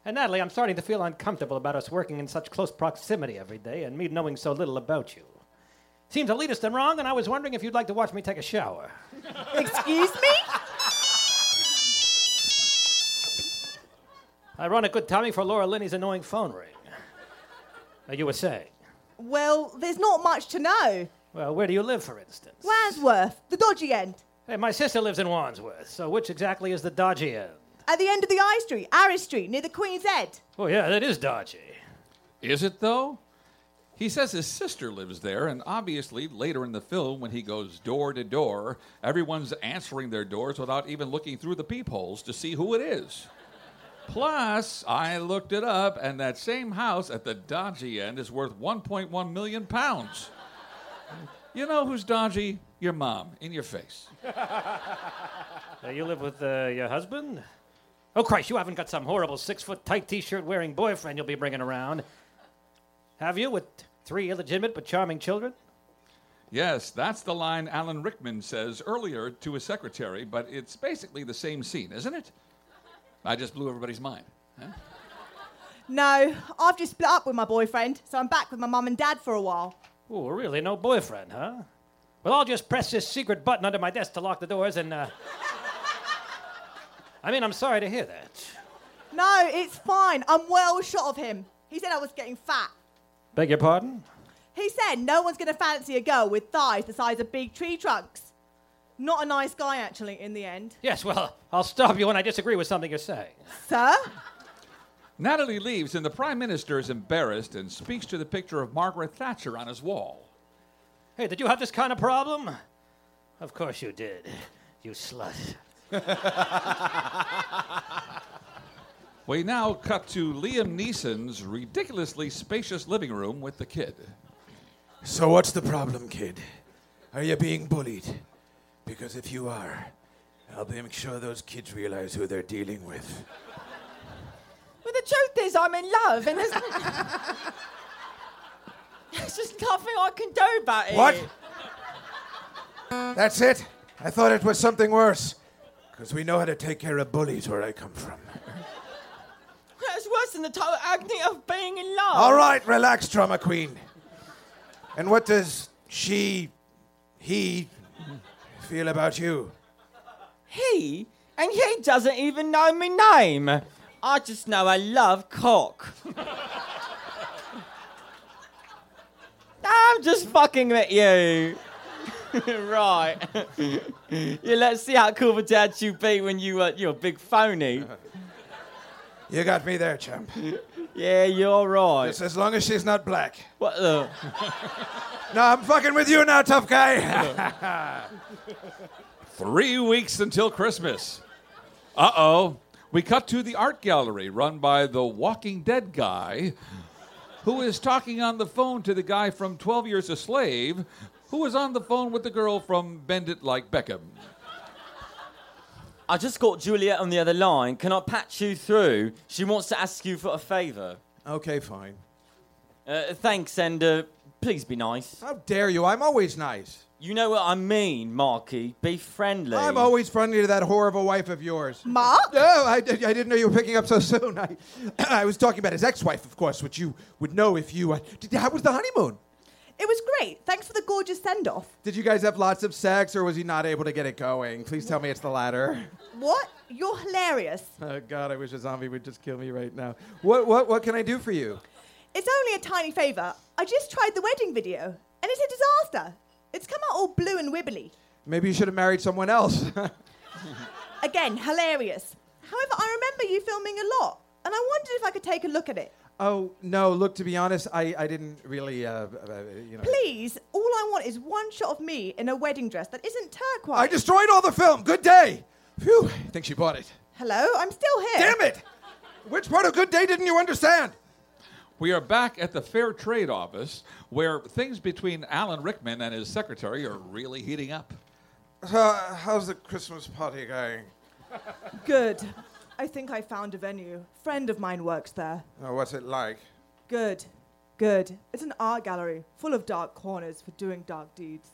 Hey, Natalie, I'm starting to feel uncomfortable about us working in such close proximity every day and me knowing so little about you. Seems elitist and wrong, and I was wondering if you'd like to watch me take a shower. Excuse me? I run a good timing for Laura Linney's annoying phone ring. Now, you were saying. Well, there's not much to know. Well, where do you live, for instance? Wandsworth, the dodgy end. Hey, my sister lives in Wandsworth, so which exactly is the dodgy end? At the end of the I Street, Aris Street, near the Queen's Head. Oh, yeah, that is dodgy. Is it though? He says his sister lives there, and obviously later in the film, when he goes door to door, everyone's answering their doors without even looking through the peepholes to see who it is. Plus, I looked it up, and that same house at the dodgy end is worth 1.1 million pounds. You know who's dodgy? Your mom, in your face. Uh, you live with uh, your husband? Oh, Christ, you haven't got some horrible six foot tight t shirt wearing boyfriend you'll be bringing around. Have you, with three illegitimate but charming children? Yes, that's the line Alan Rickman says earlier to his secretary, but it's basically the same scene, isn't it? I just blew everybody's mind. huh? No, I've just split up with my boyfriend, so I'm back with my mum and dad for a while. Oh, really? No boyfriend, huh? Well, I'll just press this secret button under my desk to lock the doors and, uh. I mean, I'm sorry to hear that. No, it's fine. I'm well shot of him. He said I was getting fat. Beg your pardon? He said no one's going to fancy a girl with thighs the size of big tree trunks. Not a nice guy, actually, in the end. Yes, well, I'll stop you when I disagree with something you're saying. Sir? Natalie leaves, and the Prime Minister is embarrassed and speaks to the picture of Margaret Thatcher on his wall. Hey, did you have this kind of problem? Of course you did, you slut. We now cut to Liam Neeson's ridiculously spacious living room with the kid. So, what's the problem, kid? Are you being bullied? Because if you are, I'll be make sure those kids realize who they're dealing with. Well, the truth is, I'm in love, and there's, there's just nothing I can do about it. What? That's it? I thought it was something worse. Because we know how to take care of bullies where I come from. That's worse than the total agony of being in love. All right, relax, drama queen. And what does she, he, feel about you? He? And he doesn't even know my name. I just know I love cock. I'm just fucking with you. right. yeah, let's see how cool of a dad you be when you uh, you're a big phony. You got me there, champ. Yeah, you're right. Just as long as she's not black. What the? No, I'm fucking with you now, tough guy. Three weeks until Christmas. Uh oh. We cut to the art gallery run by the Walking Dead guy, who is talking on the phone to the guy from 12 Years a Slave, who was on the phone with the girl from Bend It Like Beckham. I just got Juliet on the other line. Can I patch you through? She wants to ask you for a favour. okay, fine. Uh, thanks, and uh, please be nice. How dare you? I'm always nice. You know what I mean, Marky. Be friendly. I'm always friendly to that whore of a wife of yours. Mark? No, I, I didn't know you were picking up so soon. I, I was talking about his ex-wife, of course, which you would know if you. Uh, did, how was the honeymoon? It was great. Thanks for the gorgeous send off. Did you guys have lots of sex, or was he not able to get it going? Please tell me it's the latter. What? You're hilarious. Oh God, I wish a zombie would just kill me right now. What what what can I do for you? It's only a tiny favour. I just tried the wedding video, and it's a disaster. It's come out all blue and wibbly. Maybe you should have married someone else. Again, hilarious. However, I remember you filming a lot, and I wondered if I could take a look at it. oh no, look. To be honest, I I didn't really uh, uh you know. Please, all I want is one shot of me in a wedding dress that isn't turquoise. I destroyed all the film. Good day. Phew. I think she bought it. Hello, I'm still here. Damn it! Which part of good day didn't you understand? We are back at the Fair Trade Office, where things between Alan Rickman and his secretary are really heating up. So, uh, how's the Christmas party going? Good. I think I found a venue. Friend of mine works there. Oh, what's it like? Good. Good. It's an art gallery full of dark corners for doing dark deeds.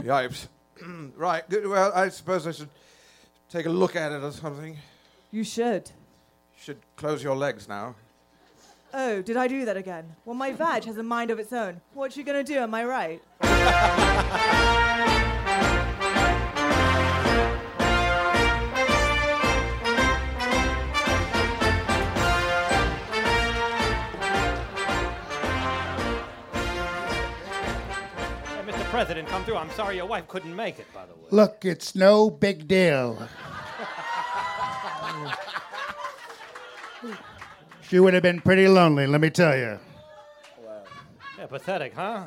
Yipes. right. Good. Well, I suppose I should take a look at it or something. You should. You Should close your legs now. Oh, did I do that again? Well, my vag has a mind of its own. What you gonna do? Am I right? Hey, Mr. President, come through. I'm sorry your wife couldn't make it, by the way. Look, it's no big deal. She would have been pretty lonely, let me tell you. Yeah, pathetic, huh?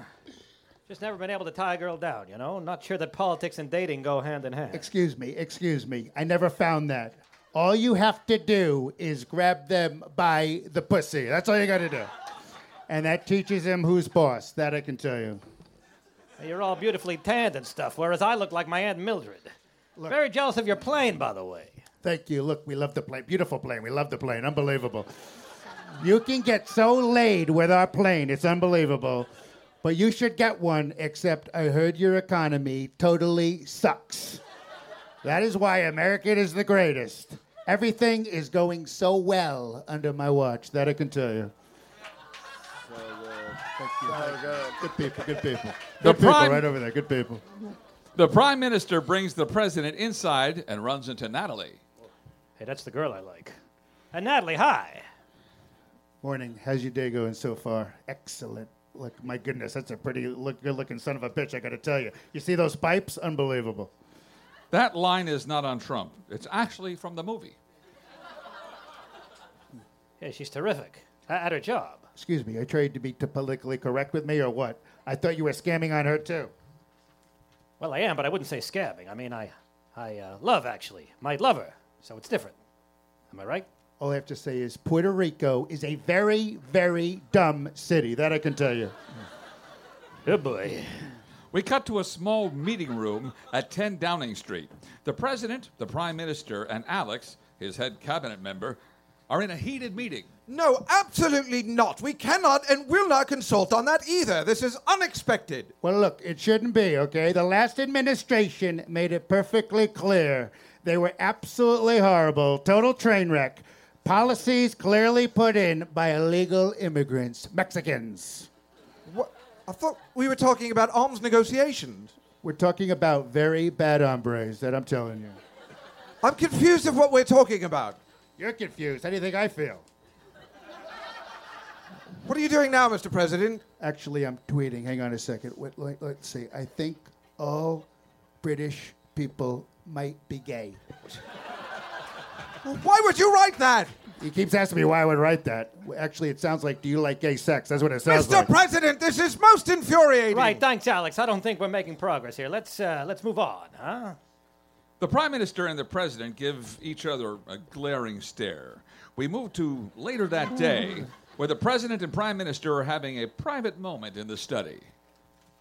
Just never been able to tie a girl down, you know? Not sure that politics and dating go hand in hand. Excuse me, excuse me. I never found that. All you have to do is grab them by the pussy. That's all you got to do. And that teaches them who's boss. That I can tell you. You're all beautifully tanned and stuff, whereas I look like my Aunt Mildred. Very jealous of your plane, by the way. Thank you. Look, we love the plane. Beautiful plane. We love the plane. Unbelievable. You can get so laid with our plane. It's unbelievable. But you should get one, except I heard your economy totally sucks. That is why American is the greatest. Everything is going so well under my watch. That I can tell you. So, Thank you. Good people, good people. The Good people prime- right over there. Good people. The prime minister brings the president inside and runs into Natalie. Hey, that's the girl I like. And Natalie, hi. Morning. How's your day going so far? Excellent. Look, my goodness, that's a pretty look, good-looking son of a bitch. I got to tell you. You see those pipes? Unbelievable. That line is not on Trump. It's actually from the movie. Yeah, she's terrific. At her job. Excuse me. Are you trying to be too politically correct with me, or what? I thought you were scamming on her too. Well, I am, but I wouldn't say scabbing. I mean, I, I uh, love actually. Might love her, so it's different. Am I right? All I have to say is Puerto Rico is a very, very dumb city. That I can tell you. Good boy. We cut to a small meeting room at 10 Downing Street. The president, the prime minister, and Alex, his head cabinet member, are in a heated meeting. No, absolutely not. We cannot and will not consult on that either. This is unexpected. Well, look, it shouldn't be, okay? The last administration made it perfectly clear. They were absolutely horrible, total train wreck. Policies clearly put in by illegal immigrants, Mexicans. What? I thought we were talking about arms negotiations. We're talking about very bad hombres, that I'm telling you. I'm confused of what we're talking about. You're confused. How do you think I feel? What are you doing now, Mr. President? Actually, I'm tweeting. Hang on a second. Wait, let, let's see. I think all British people might be gay. Why would you write that? He keeps asking me why I would write that. Actually, it sounds like, do you like gay sex? That's what it sounds like. Mr. like. President, this is most infuriating. Right, thanks, Alex. I don't think we're making progress here. Let's uh, let's move on, huh? The prime minister and the president give each other a glaring stare. We move to later that day, where the president and prime minister are having a private moment in the study.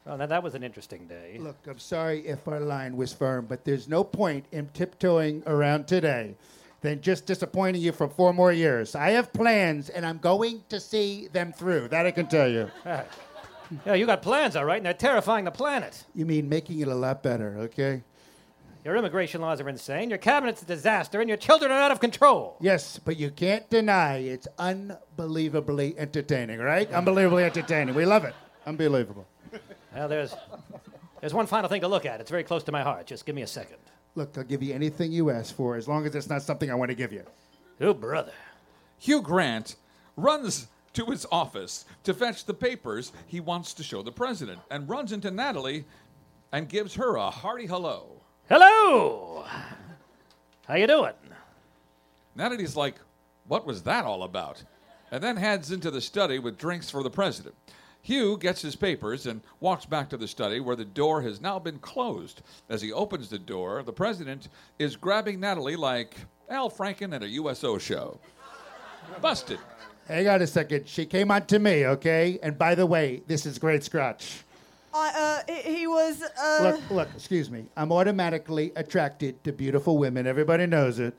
Well, now that was an interesting day. Look, I'm sorry if our line was firm, but there's no point in tiptoeing around today than just disappointing you for four more years. I have plans, and I'm going to see them through. That I can tell you. Yeah, you got plans, all right, and they're terrifying the planet. You mean making it a lot better, okay? Your immigration laws are insane, your cabinet's a disaster, and your children are out of control. Yes, but you can't deny it's unbelievably entertaining, right? Unbelievably entertaining. We love it. Unbelievable. Well, there's there's one final thing to look at. It's very close to my heart. Just give me a second. Look, I'll give you anything you ask for as long as it's not something I want to give you. Oh, brother. Hugh Grant runs to his office to fetch the papers he wants to show the president and runs into Natalie and gives her a hearty hello. Hello. How you doing? Natalie's like, What was that all about? And then heads into the study with drinks for the president. Hugh gets his papers and walks back to the study where the door has now been closed. As he opens the door, the president is grabbing Natalie like Al Franken at a USO show. Busted. Hang on a second. She came on to me, okay? And by the way, this is great scratch. I, uh, he, he was, uh... Look, look, excuse me. I'm automatically attracted to beautiful women. Everybody knows it.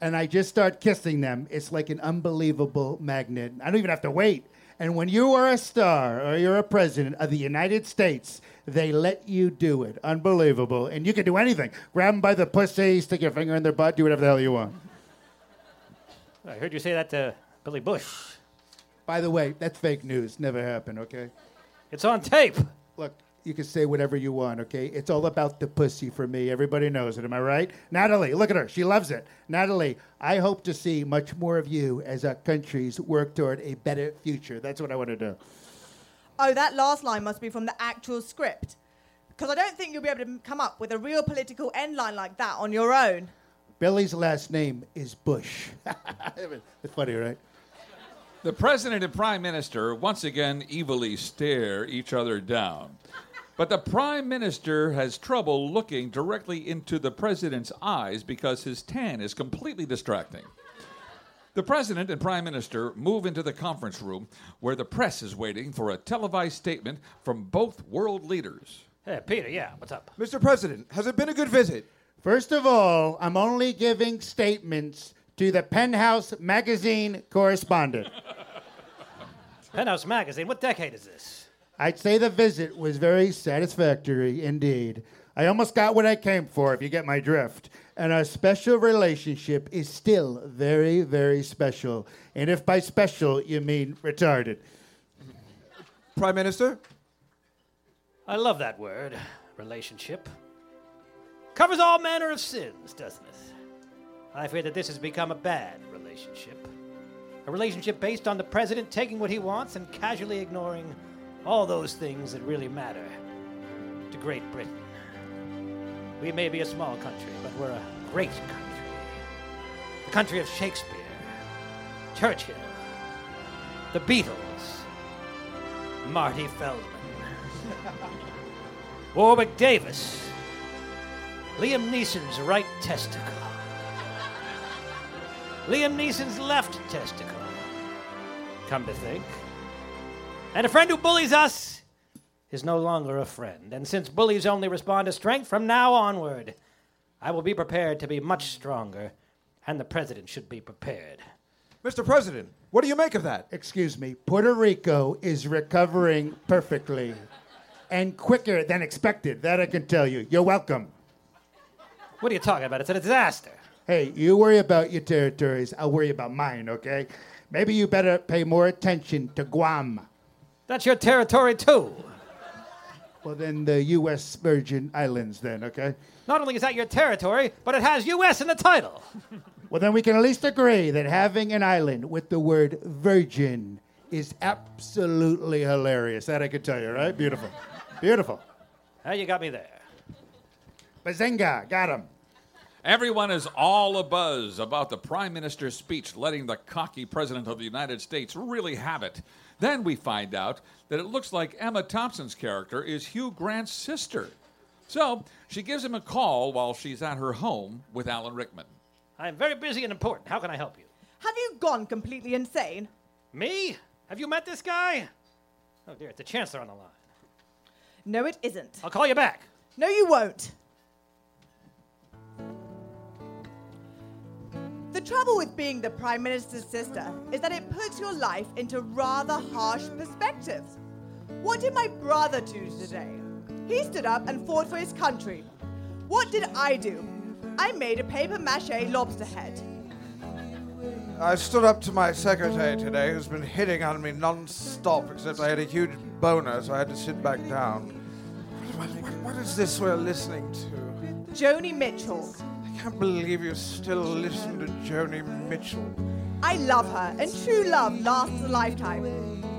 And I just start kissing them. It's like an unbelievable magnet. I don't even have to wait. And when you are a star or you're a president of the United States, they let you do it. Unbelievable. And you can do anything. Grab them by the pussy, stick your finger in their butt, do whatever the hell you want. I heard you say that to Billy Bush. By the way, that's fake news. Never happened, okay? It's on tape. Look, you can say whatever you want, okay? It's all about the pussy for me. Everybody knows it. Am I right? Natalie, look at her. She loves it. Natalie, I hope to see much more of you as our countries work toward a better future. That's what I want to do. Oh, that last line must be from the actual script. Because I don't think you'll be able to come up with a real political end line like that on your own. Billy's last name is Bush. it's funny, right? The president and prime minister once again evilly stare each other down. But the Prime Minister has trouble looking directly into the President's eyes because his tan is completely distracting. The President and Prime Minister move into the conference room where the press is waiting for a televised statement from both world leaders. Hey, Peter, yeah, what's up? Mr. President, has it been a good visit? First of all, I'm only giving statements to the Penthouse magazine correspondent. Penthouse Magazine, what decade is this? I'd say the visit was very satisfactory indeed. I almost got what I came for, if you get my drift. And our special relationship is still very, very special. And if by special you mean retarded. Prime Minister? I love that word, relationship. Covers all manner of sins, doesn't it? I fear that this has become a bad relationship. A relationship based on the president taking what he wants and casually ignoring all those things that really matter to Great Britain. We may be a small country, but we're a great country. The country of Shakespeare, Churchill, the Beatles, Marty Feldman, Warwick Davis, Liam Neeson's right testicle, Liam Neeson's left testicle. Come to think. And a friend who bullies us is no longer a friend. And since bullies only respond to strength from now onward, I will be prepared to be much stronger, and the president should be prepared. Mr. President, what do you make of that? Excuse me, Puerto Rico is recovering perfectly and quicker than expected. That I can tell you. You're welcome. What are you talking about? It's a disaster. Hey, you worry about your territories, I'll worry about mine, okay? Maybe you better pay more attention to Guam. That's your territory, too. Well, then the U.S. Virgin Islands, then, okay? Not only is that your territory, but it has U.S. in the title. Well, then we can at least agree that having an island with the word virgin is absolutely hilarious. That I can tell you, right? Beautiful. Beautiful. How you got me there? Bazinga, got him. Everyone is all abuzz about the Prime Minister's speech, letting the cocky President of the United States really have it. Then we find out that it looks like Emma Thompson's character is Hugh Grant's sister. So she gives him a call while she's at her home with Alan Rickman. I'm very busy and important. How can I help you? Have you gone completely insane? Me? Have you met this guy? Oh dear, it's the Chancellor on the line. No, it isn't. I'll call you back. No, you won't. The trouble with being the Prime Minister's sister is that it puts your life into rather harsh perspective. What did my brother do today? He stood up and fought for his country. What did I do? I made a paper mache lobster head. I stood up to my secretary today, who's been hitting on me non-stop, except I had a huge boner, so I had to sit back down. What, what- what is this we're listening to? Joni Mitchell. I can't believe you still listen to Joni Mitchell. I love her, and true love lasts a lifetime.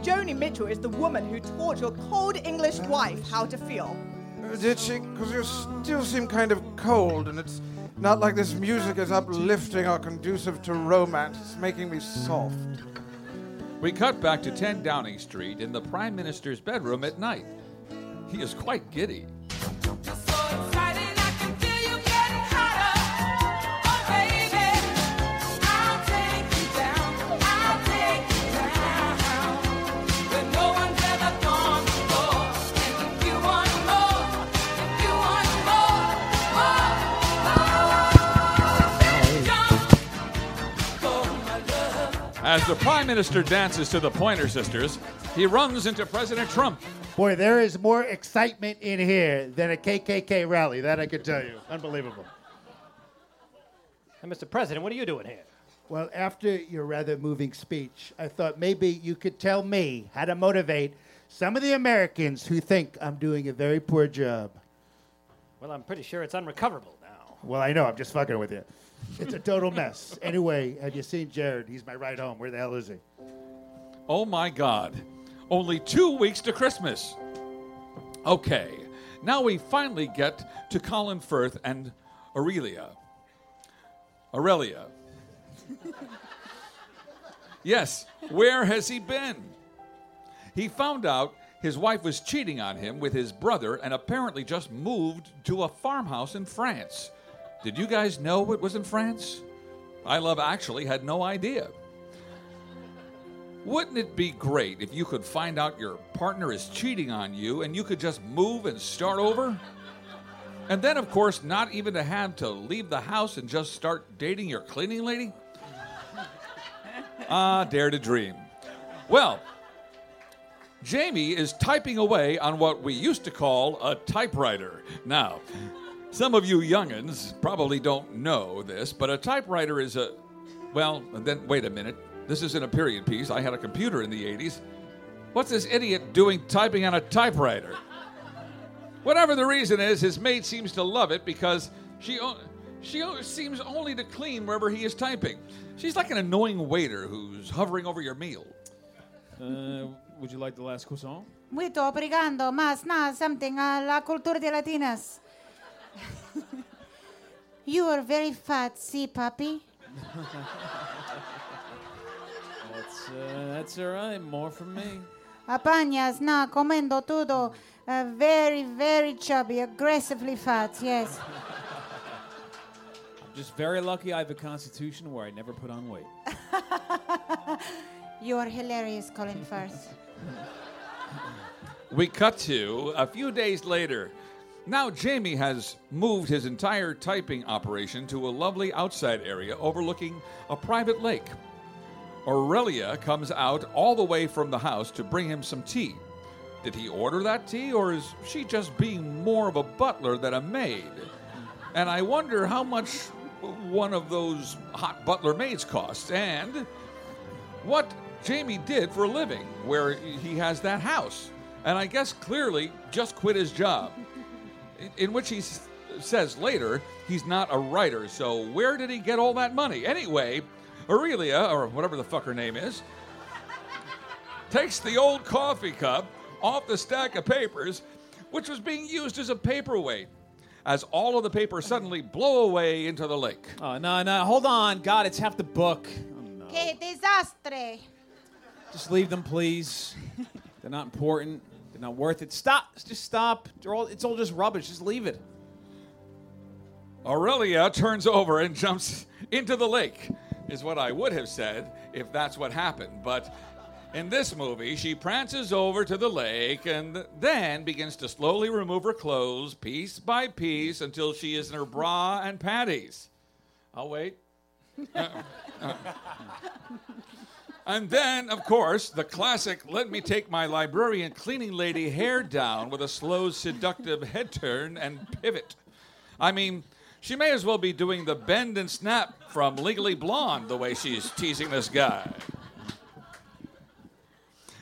Joni Mitchell is the woman who taught your cold English wife how to feel. Uh, Did she? Because you still seem kind of cold, and it's not like this music is uplifting or conducive to romance. It's making me soft. We cut back to 10 Downing Street in the Prime Minister's bedroom at night. He is quite giddy. As the Prime Minister dances to the Pointer Sisters, he runs into President Trump. Boy, there is more excitement in here than a KKK rally. That I can tell you. Unbelievable. Hey, Mr. President, what are you doing here? Well, after your rather moving speech, I thought maybe you could tell me how to motivate some of the Americans who think I'm doing a very poor job. Well, I'm pretty sure it's unrecoverable now. Well, I know, I'm just fucking with you. It's a total mess. Anyway, have you seen Jared? He's my ride home. Where the hell is he? Oh my God. Only two weeks to Christmas. Okay, now we finally get to Colin Firth and Aurelia. Aurelia. yes, where has he been? He found out his wife was cheating on him with his brother and apparently just moved to a farmhouse in France. Did you guys know it was in France? I Love Actually had no idea. Wouldn't it be great if you could find out your partner is cheating on you and you could just move and start over? And then, of course, not even to have to leave the house and just start dating your cleaning lady? Ah, dare to dream. Well, Jamie is typing away on what we used to call a typewriter. Now, some of you youngins probably don't know this, but a typewriter is a. Well, then, wait a minute. This isn't a period piece. I had a computer in the 80s. What's this idiot doing typing on a typewriter? Whatever the reason is, his mate seems to love it because she, o- she seems only to clean wherever he is typing. She's like an annoying waiter who's hovering over your meal. Uh, would you like the last croissant? Muito obrigado, mas na something a la cultura de latinas. you are very fat, see, puppy? That's, uh, that's all right. More from me. Apañas na comendo todo. Uh, very, very chubby, aggressively fat, yes. I'm just very lucky I have a constitution where I never put on weight. You are hilarious, Colin Firth. We cut to a few days later. Now, Jamie has moved his entire typing operation to a lovely outside area overlooking a private lake. Aurelia comes out all the way from the house to bring him some tea. Did he order that tea, or is she just being more of a butler than a maid? And I wonder how much one of those hot butler maids costs, and what Jamie did for a living, where he has that house. And I guess clearly just quit his job, in- in which he says later he's not a writer. So where did he get all that money? Anyway, Aurelia, or whatever the fuck her name is, takes the old coffee cup off the stack of papers, which was being used as a paperweight, as all of the papers suddenly blow away into the lake. Oh, no, no. Hold on. God, it's half the book. Oh, que desastre! Just leave them, please. They're not important. They're not worth it. Stop. Just stop. All, it's all just rubbish. Just leave it. Aurelia turns over and jumps into the lake, is what I would have said if that's what happened. But in this movie, she prances over to the lake and then begins to slowly remove her clothes piece by piece until she is in her bra and panties. I'll wait. And then, of course, the classic let me take my librarian cleaning lady hair down with a slow, seductive head turn and pivot. I mean, she may as well be doing the bend and snap from Legally Blonde the way she's teasing this guy.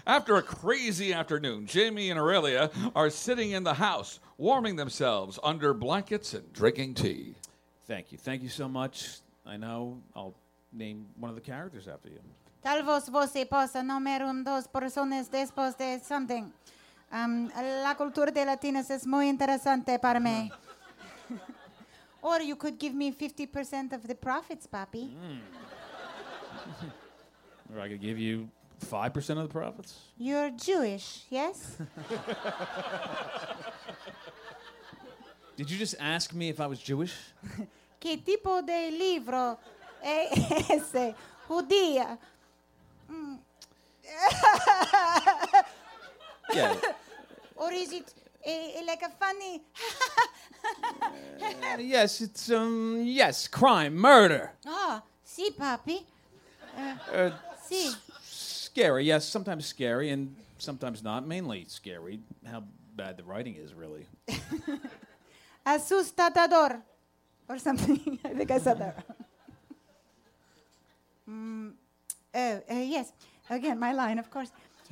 After a crazy afternoon, Jamie and Aurelia are sitting in the house, warming themselves under blankets and drinking tea. Thank you. Thank you so much. I know I'll name one of the characters after you. Tal vez você possa nomear um dos personas después de something. Um, la cultura de latinos es muy interesante para mí. or you could give me 50% of the profits, papi. Or I could give you 5% of the profits. You're Jewish, yes? Did you just ask me if I was Jewish? ¿Qué tipo de libro es ese? Judía. Mm. Yeah. or is it eh, like a funny? Uh, yes, it's, um, yes, crime, murder. Ah, sí, Poppy. Uh, Uh, sí. scary, yes, sometimes scary and sometimes not. Mainly scary. How bad the writing is, really. Asustador. Or something. I think I said that. mm, oh, uh, yes. Again, my line, of course.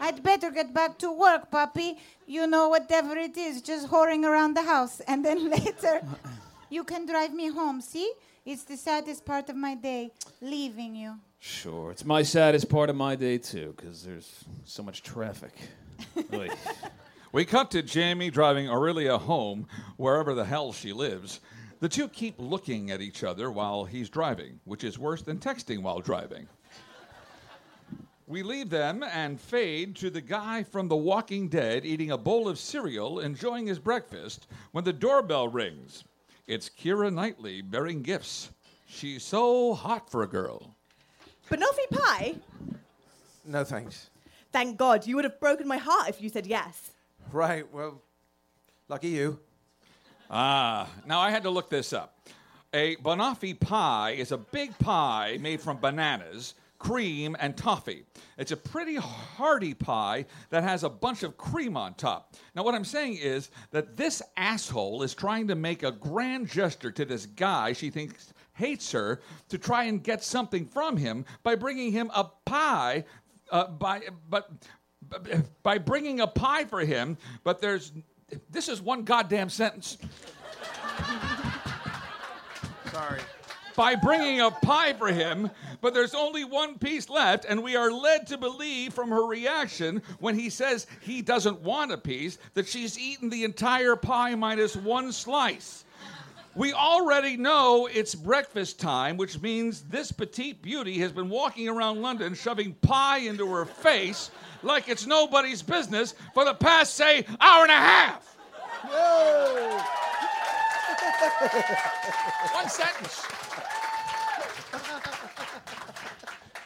I'd better get back to work, puppy. You know, whatever it is, just whoring around the house. And then later, you can drive me home. See? It's the saddest part of my day, leaving you. Sure, it's my saddest part of my day, too, because there's so much traffic. We cut to Jamie driving Aurelia home, wherever the hell she lives. The two keep looking at each other while he's driving, which is worse than texting while driving. We leave them and fade to the guy from The Walking Dead eating a bowl of cereal, enjoying his breakfast, when the doorbell rings. It's Keira Knightley bearing gifts. She's so hot for a girl. Banoffee pie? No thanks. Thank God. You would have broken my heart if you said yes. Right, well, lucky you. Ah, now I had to look this up. A banoffee pie is a big pie made from bananas, cream, and toffee. It's a pretty hearty pie that has a bunch of cream on top. Now, what I'm saying is that this asshole is trying to make a grand gesture to this guy she thinks hates her to try and get something from him by bringing him a pie. Uh, by but by bringing a pie for him, but there's this is one goddamn sentence. Sorry. By bringing a pie for him, but there's only one piece left, and we are led to believe from her reaction when he says he doesn't want a piece that she's eaten the entire pie minus one slice. We already know it's breakfast time, which means this petite beauty has been walking around London shoving pie into her face like it's nobody's business for the past, say, hour and a half. One sentence.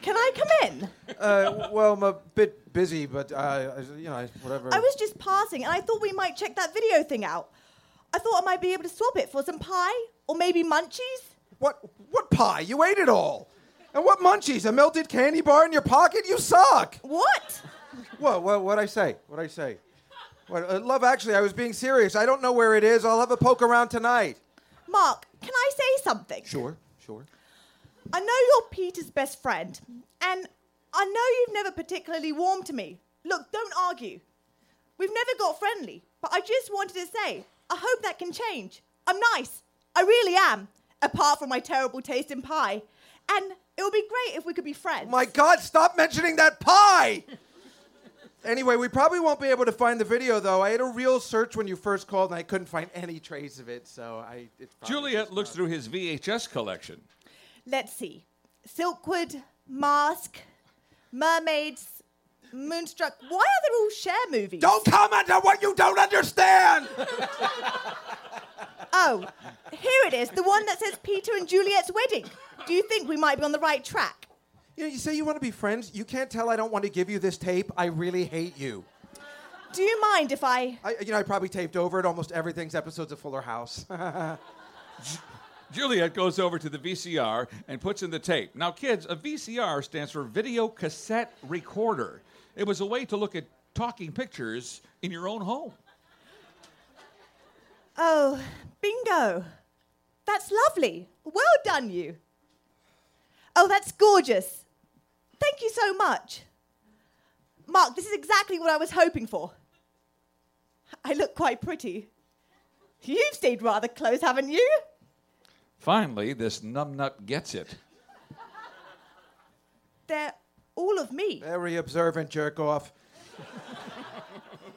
Can I come in? Uh, well, I'm a bit busy, but uh, you know, whatever. I was just passing and I thought we might check that video thing out. I thought I might be able to swap it for some pie or maybe munchies. What? What pie? You ate it all. And what munchies? A melted candy bar in your pocket? You suck. What? What? What? What I say? What I say? What? Uh, love, actually, I was being serious. I don't know where it is. I'll have a poke around tonight. Mark, can I say something? Sure. Sure. I know you're Peter's best friend, and I know you've never particularly warmed to me. Look, don't argue. We've never got friendly, but I just wanted to say, I hope that can change. I'm nice. I really am, apart from my terrible taste in pie. And it would be great if we could be friends. My God! Stop mentioning that pie. Anyway, we probably won't be able to find the video though. I had a real search when you first called, and I couldn't find any trace of it. So I. It's probably Juliet looks through his VHS collection. Let's see. Silkwood, Mask, Mermaids, Moonstruck. Why are they all Cher movies? Don't comment on what you don't understand. Oh, here it is, the one that says Peter and Juliet's wedding. Do you think we might be on the right track? You know, you say you want to be friends. You can't tell I don't want to give you this tape. I really hate you. Do you mind if I. I, you know, I probably taped over it almost everything's episodes of Fuller House. Juliet goes over to the VCR and puts in the tape. Now, kids, a VCR stands for video cassette recorder. It was a way to look at talking pictures in your own home. Oh, bingo. That's lovely. Well done, you. Oh, that's gorgeous. Thank you so much. Mark, this is exactly what I was hoping for. I look quite pretty. You've stayed rather close, haven't you? Finally, this numbnut gets it. They're all of me. Very observant jerk off.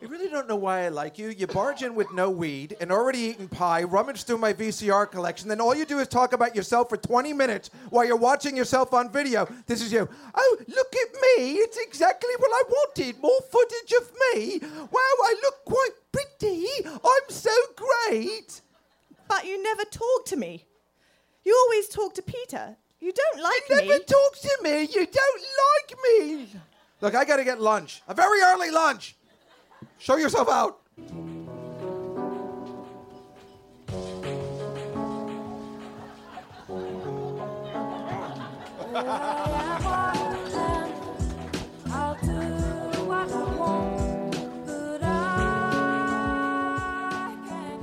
I really don't know why I like you. You barge in with no weed and already eaten pie, rummage through my VCR collection, then all you do is talk about yourself for 20 minutes while you're watching yourself on video. This is you. Oh, look at me. It's exactly what I wanted. More footage of me. Wow, I look quite pretty. I'm so great. But you never talk to me. You always talk to Peter. You don't like me. You me. never talk to me. You don't like me. Look, I got to get lunch. A very early lunch. Show yourself out.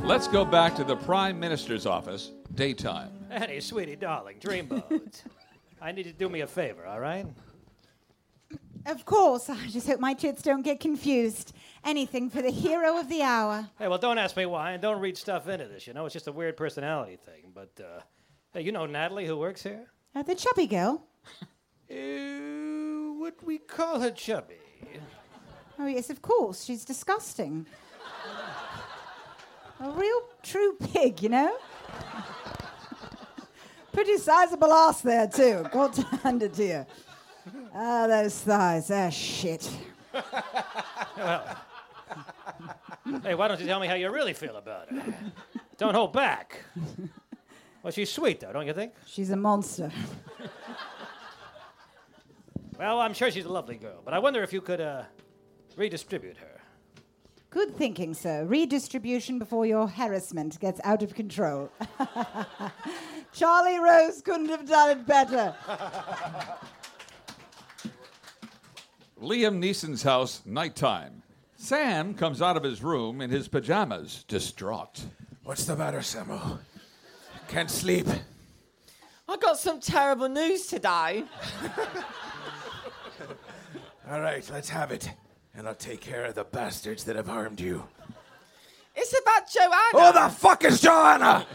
Let's go back to the Prime Minister's office, daytime. Annie, sweetie, darling, dreamboat. I need you to do me a favor, all right? Of course. I just hope my tits don't get confused. Anything for the hero of the hour. Hey, well, don't ask me why, and don't read stuff into this. You know, it's just a weird personality thing. But uh, hey, you know Natalie, who works here. Uh, the chubby girl. Uh, would we call her chubby? Oh, yes, of course. She's disgusting. A real true pig, you know? Pretty sizable ass there, too. Got to hand it to you. Ah, those thighs, ah, shit. Well, hey, why don't you tell me how you really feel about her? Don't hold back. Well, she's sweet, though, don't you think? She's a monster. Well, I'm sure she's a lovely girl, but I wonder if you could uh, redistribute her. Good thinking, sir. Redistribution before your harassment gets out of control. Charlie Rose couldn't have done it better. Liam Neeson's house, nighttime. Sam comes out of his room in his pajamas, distraught. What's the matter, Samo? Can't sleep. I got some terrible news today. All right, let's have it. And I'll take care of the bastards that have harmed you. It's about Joanna. Who the fuck is Joanna?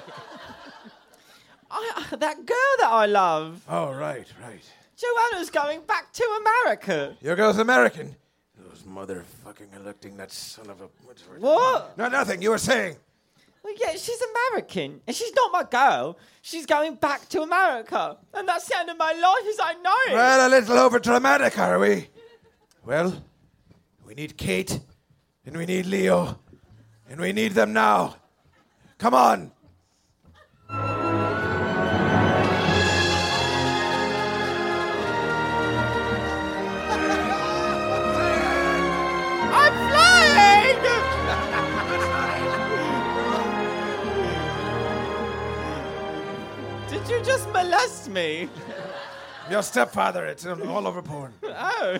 I, that girl that I love. Oh, right, right. Joanna's going back to America. Your girl's American. Those motherfucking electing that son of a. What? No, nothing. You were saying. Well, yeah, she's American, and she's not my girl. She's going back to America, and that's the end of my life as I know it. Well, a little over dramatic, are we? Well, we need Kate, and we need Leo, and we need them now. Come on. Just molest me? Your stepfather, it's all over porn. Oh,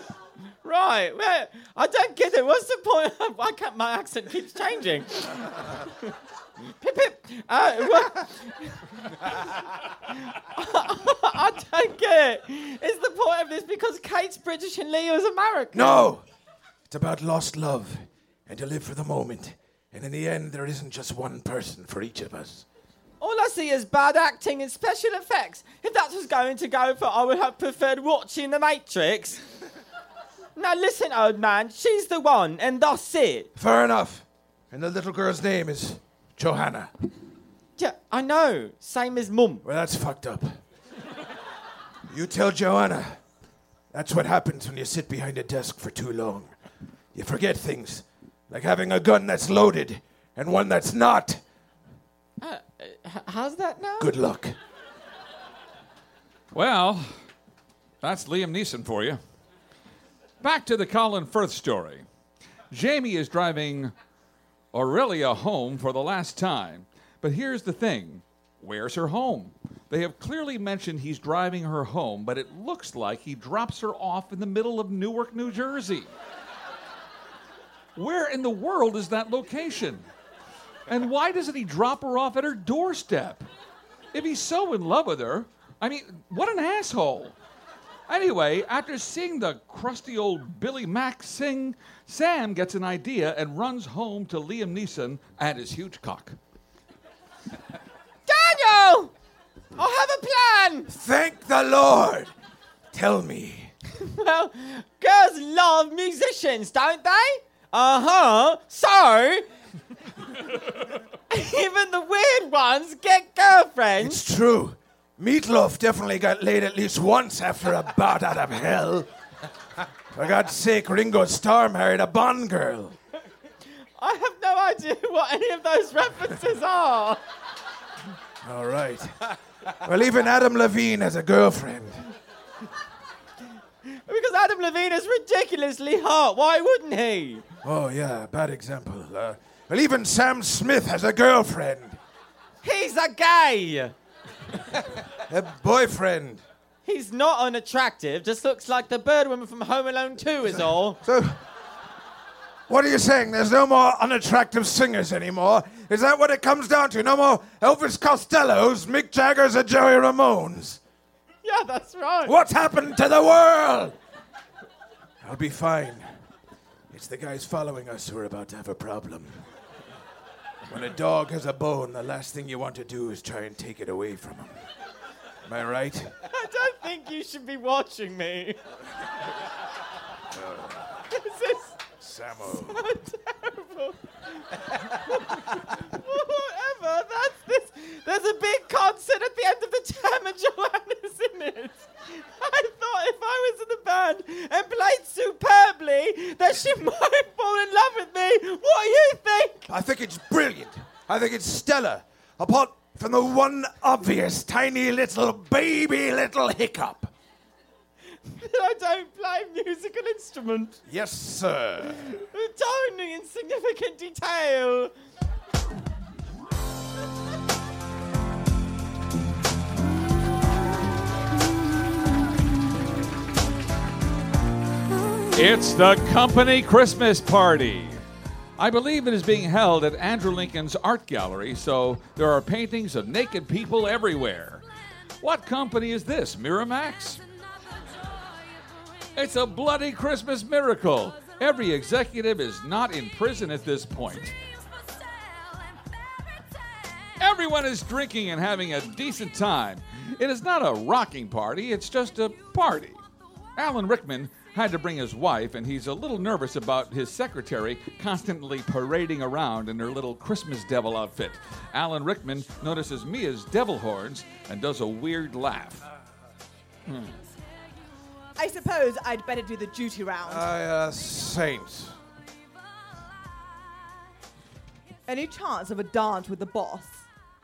right. Well, I don't get it. What's the point? Why can't my accent keeps changing? pip pip. Uh, what- I don't get it. Is the point of this because Kate's British and Leo's American? No! It's about lost love and to live for the moment. And in the end, there isn't just one person for each of us. All I see is bad acting and special effects. If that was going to go for, I would have preferred watching The Matrix. now listen, old man, she's the one, and that's it. Fair enough. And the little girl's name is Johanna. Yeah, I know. Same as mum. Well, that's fucked up. You tell Joanna. That's what happens when you sit behind a desk for too long. You forget things, like having a gun that's loaded and one that's not. Uh, how's that now? Good luck. Well, that's Liam Neeson for you. Back to the Colin Firth story. Jamie is driving Aurelia home for the last time. But here's the thing where's her home? They have clearly mentioned he's driving her home, but it looks like he drops her off in the middle of Newark, New Jersey. Where in the world is that location? And why doesn't he drop her off at her doorstep? If he's so in love with her, I mean, what an asshole. Anyway, after seeing the crusty old Billy Mack sing, Sam gets an idea and runs home to Liam Neeson and his huge cock. Daniel! I have a plan! Thank the Lord! Tell me. well, girls love musicians, don't they? Uh huh. So, even the weird ones get girlfriends. It's true. Meatloaf definitely got laid at least once after a Bat Out of Hell. For God's sake, Ringo Starr married a Bond girl. I have no idea what any of those references are. All right. Well, even Adam Levine has a girlfriend. Because Adam Levine is ridiculously hot. Why wouldn't he? Oh, yeah, bad example. Uh, well, even Sam Smith has a girlfriend. He's a gay. A boyfriend. He's not unattractive, just looks like the bird woman from Home Alone 2 is all. So, what are you saying? There's no more unattractive singers anymore? Is that what it comes down to? No more Elvis Costellos, Mick Jaggers, or Joey Ramones? Yeah, that's right. What's happened to the world? I'll be fine. It's the guys following us who are about to have a problem. When a dog has a bone, the last thing you want to do is try and take it away from him. Am I right? I don't think you should be watching me. this is Samo. so terrible. This. There's a big concert at the end of the term and Joanna's in it. I thought if I was in the band and played superbly, that she might fall in love with me. What do you think? I think it's brilliant. I think it's stellar. Apart from the one obvious tiny little baby little hiccup. I don't play a musical instrument. Yes, sir. Tiny insignificant detail. It's the company Christmas party. I believe it is being held at Andrew Lincoln's art gallery, so there are paintings of naked people everywhere. What company is this, Miramax? It's a bloody Christmas miracle. Every executive is not in prison at this point. Everyone is drinking and having a decent time. It is not a rocking party, it's just a party. Alan Rickman had to bring his wife, and he's a little nervous about his secretary constantly parading around in her little Christmas devil outfit. Alan Rickman notices Mia's devil horns and does a weird laugh. Hmm. I suppose I'd better do the duty round. I, uh, saints. Any chance of a dance with the boss?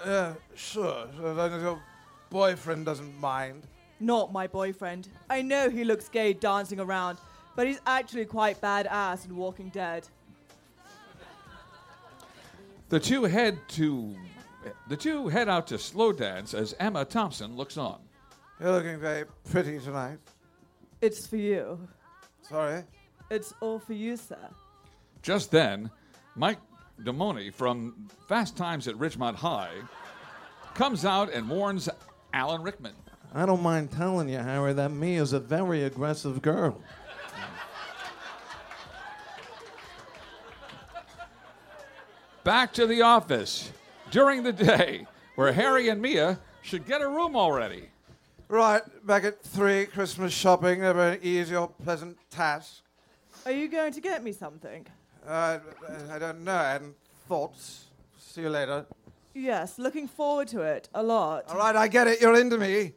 Uh, sure. So long as your boyfriend doesn't mind. Not my boyfriend. I know he looks gay dancing around, but he's actually quite badass in Walking Dead. The two head to the two head out to slow dance as Emma Thompson looks on. You're looking very pretty tonight. It's for you. Sorry. It's all for you, sir. Just then, Mike Damone from Fast Times at Ridgemont High comes out and warns Alan Rickman. I don't mind telling you, Harry, that Mia's a very aggressive girl. Back to the office during the day where Harry and Mia should get a room already. Right, back at three, Christmas shopping, never an easy or pleasant task. Are you going to get me something? Uh, I don't know, I hadn't thought. See you later. Yes, looking forward to it a lot. All right, I get it, you're into me.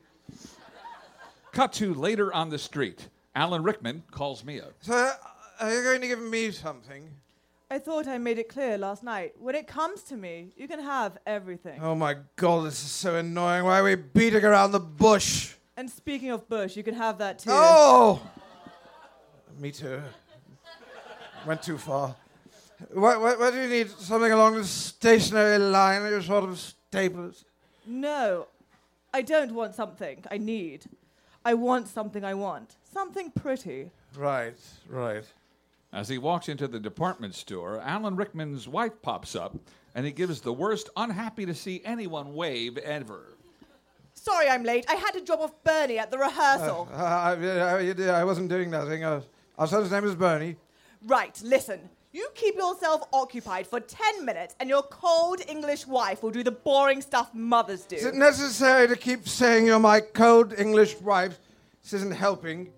Cut to later on the street. Alan Rickman calls Mia. So, are you going to give me something? I thought I made it clear last night. When it comes to me, you can have everything. Oh my god, this is so annoying. Why are we beating around the bush? And speaking of Bush, you can have that too. Oh! Me too. Went too far. What, what, what do you need? Something along the stationary line, your sort of staples? No, I don't want something I need. I want something I want. Something pretty. Right, right. As he walks into the department store, Alan Rickman's wife pops up and he gives the worst unhappy to see anyone wave ever. Sorry I'm late. I had to drop off Bernie at the rehearsal. Uh, I, I, I wasn't doing nothing. Uh, our son's name is Bernie. Right, listen. You keep yourself occupied for 10 minutes and your cold English wife will do the boring stuff mothers do. Is it necessary to keep saying you're my cold English wife? This isn't helping.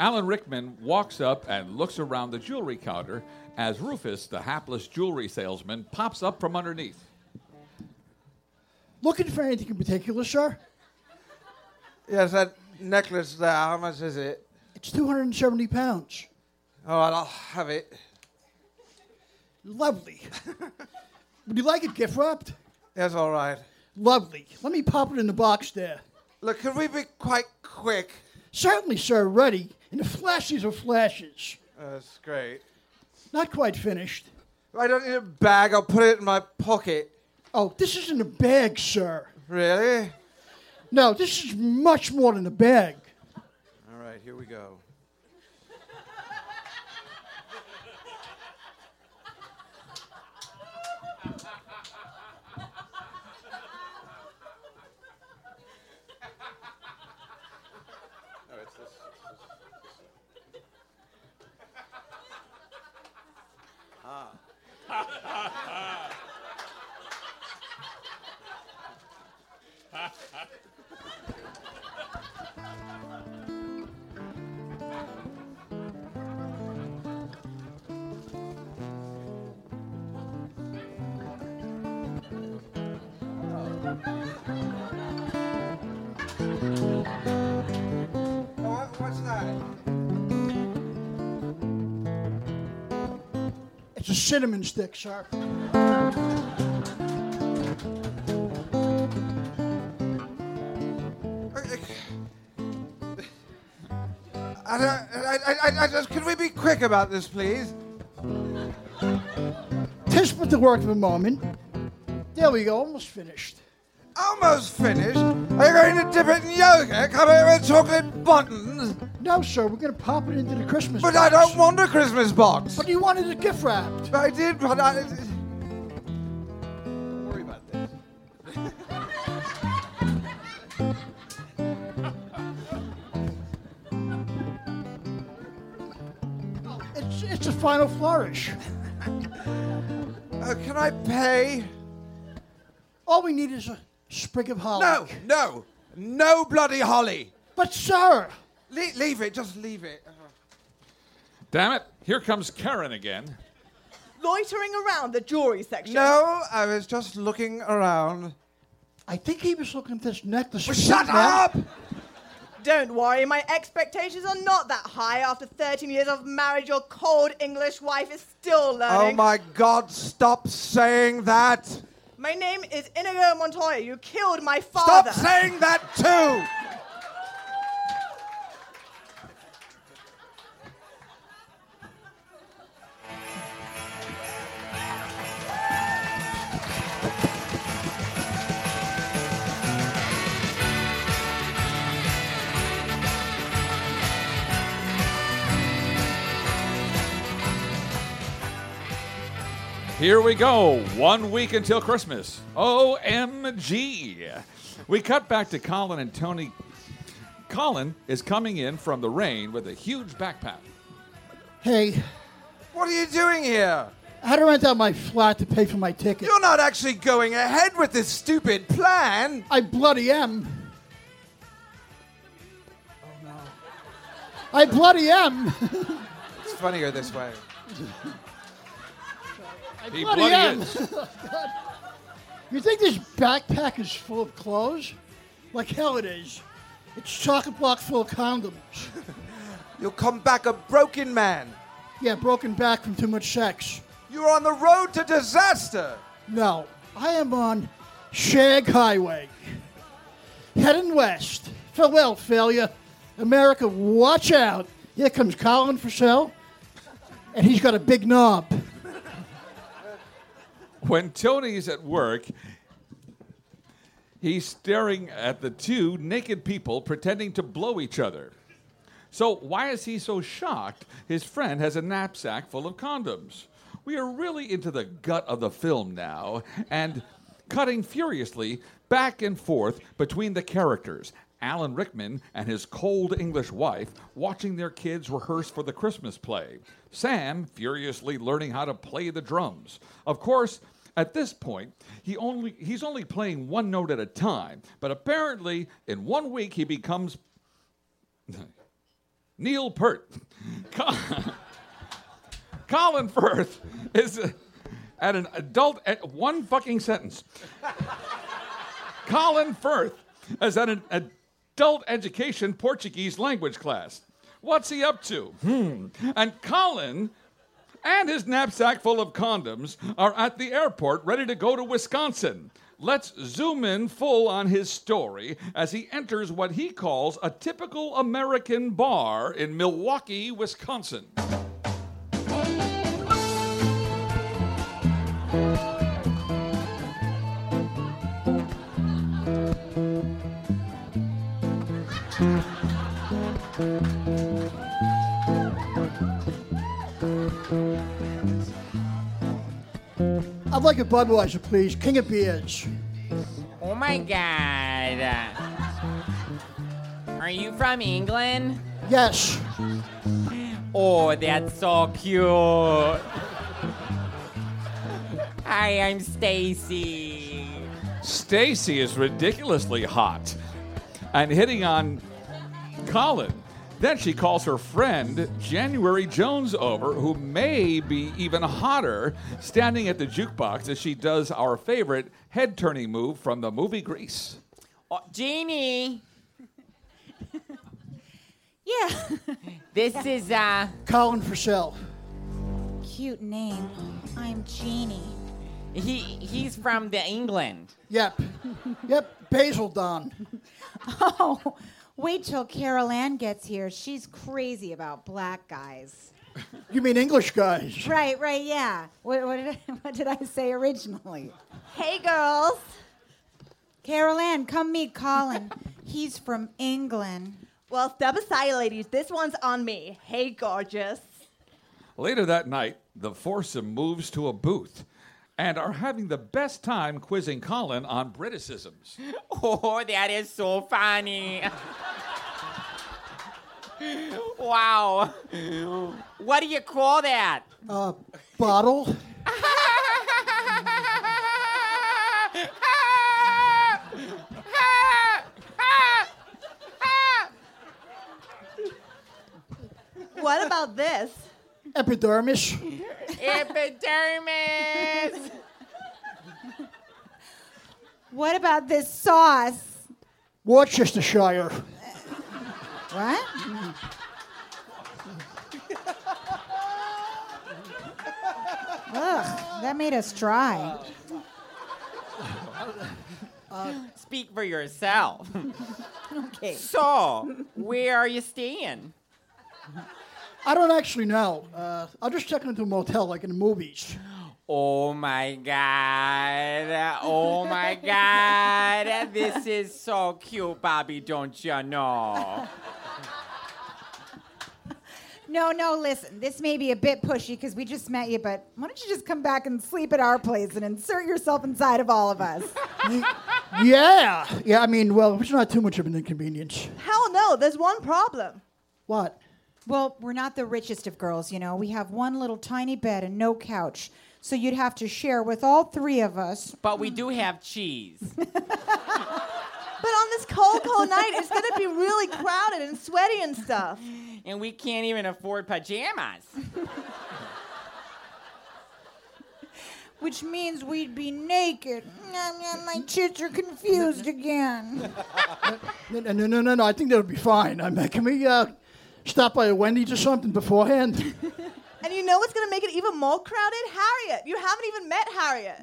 Alan Rickman walks up and looks around the jewelry counter as Rufus, the hapless jewelry salesman, pops up from underneath. Looking for anything in particular, sir? Yes, that necklace there, how much is it? It's 270 pounds. All right, I'll have it. Lovely. Would you like it gift wrapped? That's all right. Lovely. Let me pop it in the box there. Look, could we be quite quick? Certainly, sir. Ready. And the flashes are flashes. That's great. Not quite finished. I don't need a bag. I'll put it in my pocket. Oh, this isn't a bag, sir. Really? No, this is much more than a bag. All right, here we go. Oh, what, what's that? It's a cinnamon stick, sir. I, don't- I, I, I, I can we be quick about this, please? Tis but the work of a moment. There we go, almost finished. Almost finished? Are you going to dip it in yogurt? Come here with chocolate buttons? No, sir, we're going to pop it into the Christmas But box. I don't want a Christmas box. But you wanted it gift wrapped. I did, but I. Don't worry about this. It's, it's a final flourish. Uh, can I pay? All we need is a sprig of holly. No, no, no bloody holly. But, sir. Le- leave it, just leave it. Uh-huh. Damn it, here comes Karen again. Loitering around the jewelry section. No, I was just looking around. I think he was looking at this necklace. Well, shut up! Don't worry, my expectations are not that high. After 13 years of marriage, your cold English wife is still learning. Oh my god, stop saying that! My name is Inigo Montoya. You killed my father. Stop saying that too! Here we go. One week until Christmas. OMG. We cut back to Colin and Tony. Colin is coming in from the rain with a huge backpack. Hey, What are you doing here? I had to rent out my flat to pay for my ticket. You're not actually going ahead with this stupid plan. I bloody am. Oh no. I bloody am. It's funnier this way. I He bloody bloody am. You think this backpack is full of clothes? Like hell it is. It's chocolate block full of condoms. You'll come back a broken man. Yeah, broken back from too much sex. You're on the road to disaster. No, I am on Shag Highway. Heading west. Farewell, failure. America, watch out. Here comes Colin Purcell, and he's got a big knob. When Tony's at work, he's staring at the two naked people pretending to blow each other. So, why is he so shocked his friend has a knapsack full of condoms? We are really into the gut of the film now and cutting furiously back and forth between the characters. Alan Rickman and his cold English wife watching their kids rehearse for the Christmas play. Sam furiously learning how to play the drums. Of course, at this point, he only he's only playing one note at a time, but apparently in one week he becomes Neil Peart. Colin Firth is uh, at an adult at one fucking sentence. Colin Firth is at an adult education Portuguese language class. What's he up to? Hmm. And Colin and his knapsack full of condoms are at the airport ready to go to Wisconsin. Let's zoom in full on his story as he enters what he calls a typical American bar in Milwaukee, Wisconsin. I'd like a Budweiser, please. King of beers. Oh my god. Are you from England? Yes. Oh, that's so cute. Hi, I'm Stacy. Stacy is ridiculously hot and hitting on Colin. Then she calls her friend January Jones over, who may be even hotter, standing at the jukebox as she does our favorite head turning move from the movie Grease. Oh, Jeannie. Yeah. This is uh Colin Purcell. cute name. I'm Jeannie. He he's from the England. Yep. Yep, Basildon. Oh, wait till Carol Ann gets here. She's crazy about black guys. You mean English guys? Right, right, yeah. What, what, did, I, what did I say originally? Hey, girls. Carol Ann, come meet Colin. He's from England. Well, step aside, ladies. This one's on me. Hey, gorgeous. Later that night, the foursome moves to a booth and are having the best time quizzing Colin on Briticisms. Oh, that is so funny. wow. What do you call that? Uh, bottle? What about this? Epidermis? Epidermis. What about this sauce? Worcestershire. What? Ugh, that made us dry. Speak for yourself. Okay. So, where are you staying? I don't actually know. Uh, I'll just check into a motel like in the movies. Oh my god. Oh my god. This is so cute, Bobby, don't you know? No, no, listen. This may be a bit pushy because we just met you, but why don't you just come back and sleep at our place and insert yourself inside of all of us? Yeah. Yeah, I mean, well, it's not too much of an inconvenience. Hell no, there's one problem. What? Well, we're not the richest of girls, you know. We have one little tiny bed and no couch. So you'd have to share with all three of us. But we do have cheese. But on this cold, cold night, it's gonna be really crowded and sweaty and stuff. And we can't even afford pajamas. Which means we'd be naked. Nah, nah, My chits are confused again. No, no, no, no, no. I think that'll be fine. I mean, can we uh, stop by a Wendy's or something beforehand? And you know what's gonna make it even more crowded? Harriet. You haven't even met Harriet.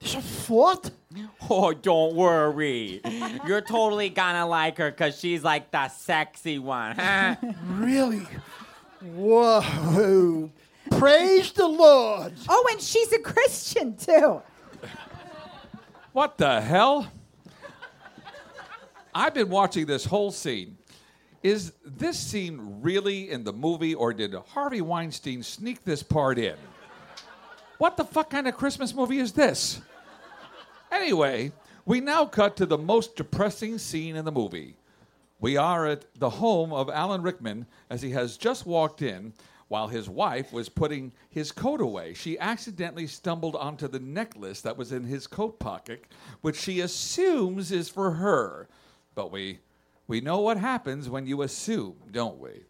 There's a fourth? Oh, don't worry. You're totally gonna like her because she's like the sexy one. huh? really? Whoa. Praise the Lord. Oh, and she's a Christian, too. What the hell? I've been watching this whole scene. Is this scene really in the movie, or did Harvey Weinstein sneak this part in? What the fuck kind of Christmas movie is this? Anyway, we now cut to the most depressing scene in the movie. We are at the home of Alan Rickman as he has just walked in while his wife was putting his coat away. She accidentally stumbled onto the necklace that was in his coat pocket, which she assumes is for her. But we we know what happens when you assume, don't we?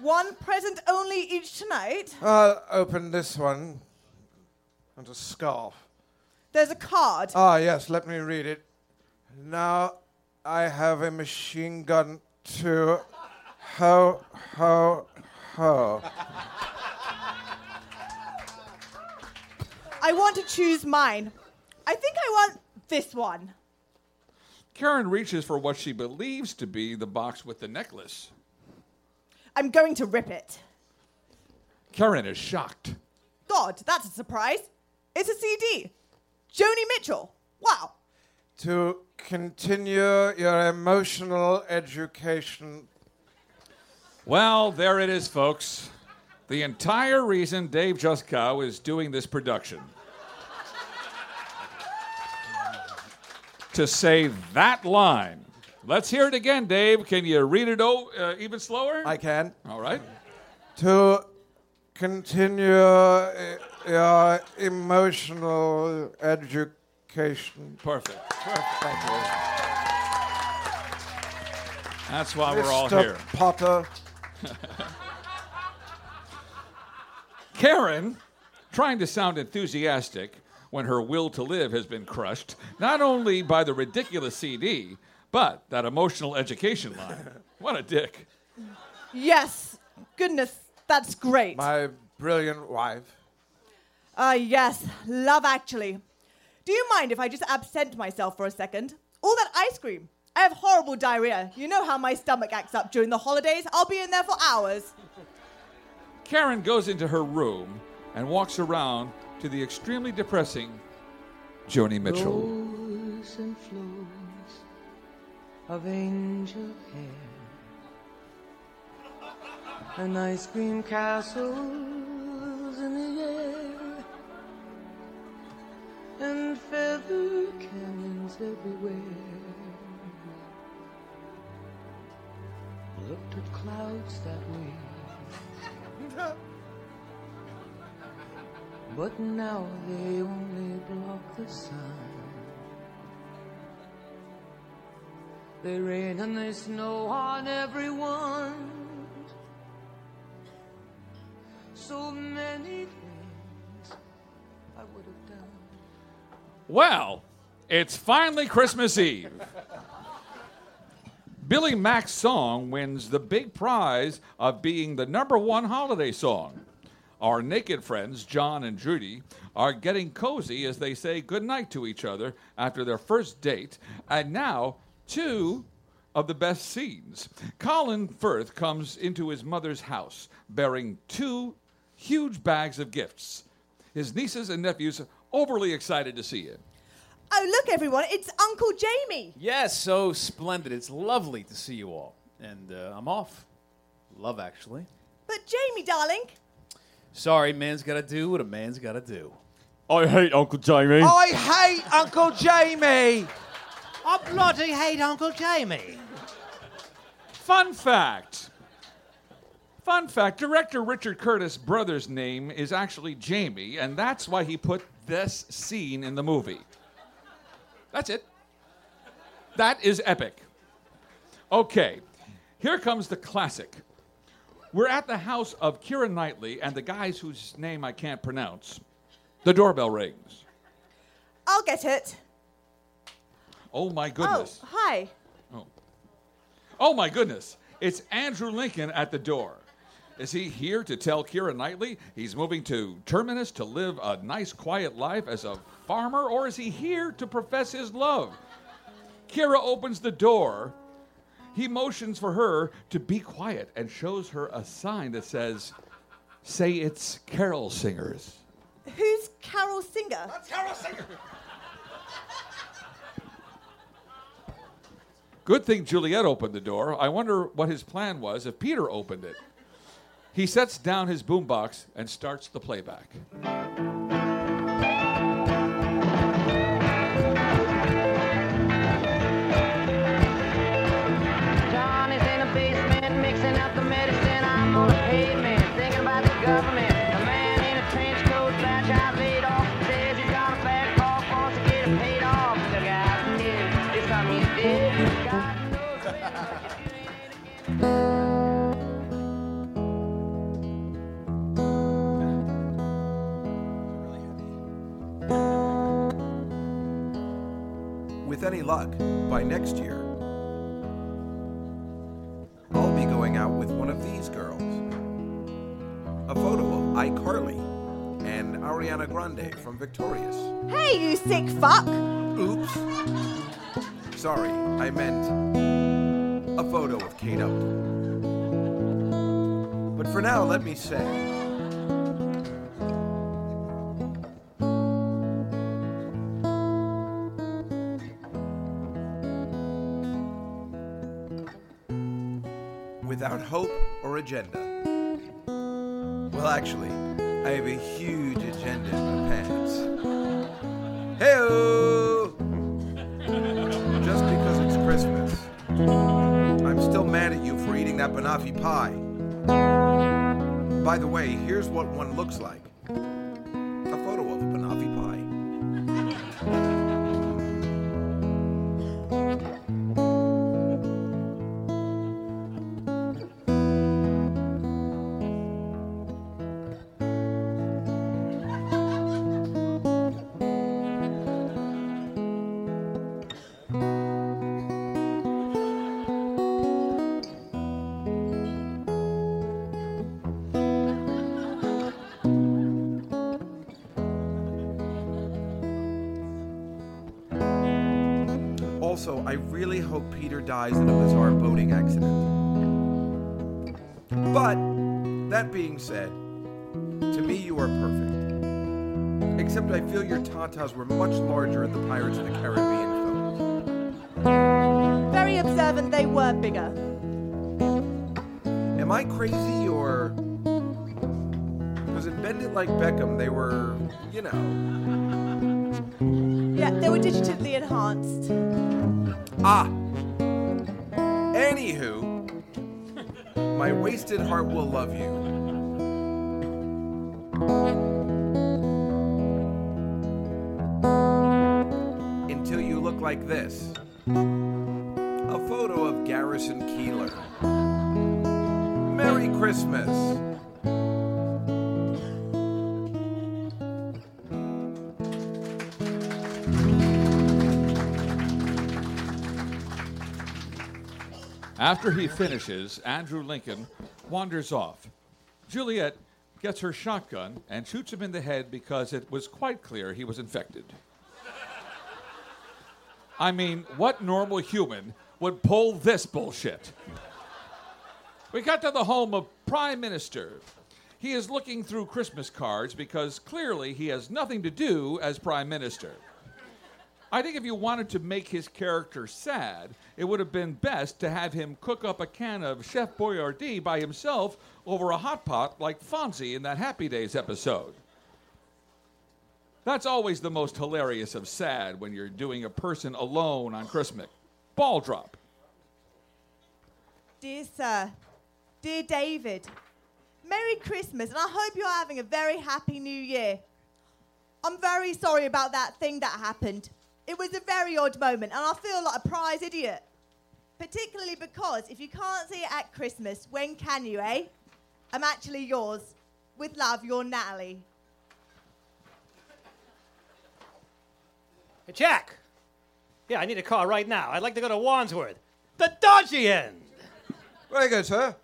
One present only each tonight. I'll open this one. And a scarf. There's a card. Ah, yes, let me read it. Now I have a machine gun to ho, ho, ho. I want to choose mine. I think I want this one. Karen reaches for what she believes to be the box with the necklace. I'm going to rip it. Karen is shocked. God, that's a surprise. It's a CD. Joni Mitchell. Wow. To continue your emotional education. Well, there it is, folks. The entire reason Dave Juskow is doing this production. To say that line. Let's hear it again, Dave. Can you read it o- uh, even slower? I can. All right. To continue uh, your emotional education. Perfect. Perfect. Thank you. That's why we're all Mr. here. Potter. Karen, trying to sound enthusiastic when her will to live has been crushed, not only by the ridiculous CD, but that emotional education line. What a dick. Yes. Goodness, that's great. My brilliant wife. Ah, yes, love actually. Do you mind if I just absent myself for a second? All that ice cream. I have horrible diarrhea. You know how my stomach acts up during the holidays. I'll be in there for hours. Karen goes into her room and walks around to the extremely depressing Joni Mitchell. Flows and flows of angel hair and ice cream castles in the air and feather canyons everywhere. Looked at clouds that way. But now they only block the sun. They rain and they snow on everyone. So many things I would have done. Well, it's finally Christmas Eve. Billy Mack's song wins the big prize of being the number one holiday song. Our naked friends, John and Judy, are getting cozy as they say goodnight to each other after their first date, and now two of the best scenes. Colin Firth comes into his mother's house bearing two huge bags of gifts. His nieces and nephews are overly excited to see him. Oh, look, everyone, it's Uncle Jamie. Yes, so splendid. It's lovely to see you all. And uh, I'm off. Love, actually. But Jamie, darling, Sorry, man's got to do what a man's got to do. I hate Uncle Jamie. I hate Uncle Jamie. I bloody hate Uncle Jamie. Fun fact. Fun fact director Richard Curtis' brother's name is actually Jamie, and that's why he put this scene in the movie. That's it. That is epic. Okay, here comes the classic. We're at the house of Keira Knightley and the guys whose name I can't pronounce. The doorbell rings. I'll get it. Oh my goodness. Oh, hi. Oh Oh my goodness. It's Andrew Lincoln at the door. Is he here to tell Keira Knightley he's moving to Terminus to live a nice, quiet life as a farmer, or is he here to profess his love? Keira opens the door. He motions for her to be quiet and shows her a sign that says, Say it's carol singers. Who's Carol Singer? That's Carol Singer. Good thing Juliet opened the door. I wonder what his plan was if Peter opened it. He sets down his boombox and starts the playback. Luck, by next year, I'll be going out with one of these girls. A photo of iCarly and Ariana Grande from Victorious. Hey, you sick fuck! Oops. Sorry, I meant a photo of Kate Upton. But for now, let me say. Without hope or agenda. Well, actually, I have a huge agenda in my pants. Heyo! Just because it's Christmas, I'm still mad at you for eating that banoffee pie. By the way, here's what one looks like dies in a bizarre boating accident. But, that being said, to me you are perfect. Except I feel your tatas were much larger in the Pirates of the Caribbean films. Very observant, they were bigger. Am I crazy or. Because in Bend It Like Beckham, they were, you know. Yeah, they were digitally enhanced. Ah! Wasted heart will love you. Until you look like this. After he finishes, Andrew Lincoln wanders off. Juliet gets her shotgun and shoots him in the head because it was quite clear he was infected. I mean, what normal human would pull this bullshit? We got to the home of Prime Minister. He is looking through Christmas cards because clearly he has nothing to do as Prime Minister. I think if you wanted to make his character sad, it would have been best to have him cook up a can of Chef Boyardee by himself over a hot pot like Fonzie in that Happy Days episode. That's always the most hilarious of sad when you're doing a person alone on Christmas. Ball drop. Dear Sir, dear David, Merry Christmas, and I hope you're having a very happy new year. I'm very sorry about that thing that happened. It was a very odd moment, and I feel like a prize idiot. Particularly because if you can't see it at Christmas, when can you, eh? I'm actually yours. With love, your Natalie. Hey, Jack. Yeah, I need a car right now. I'd like to go to Wandsworth. The dodgy end. Very good, sir.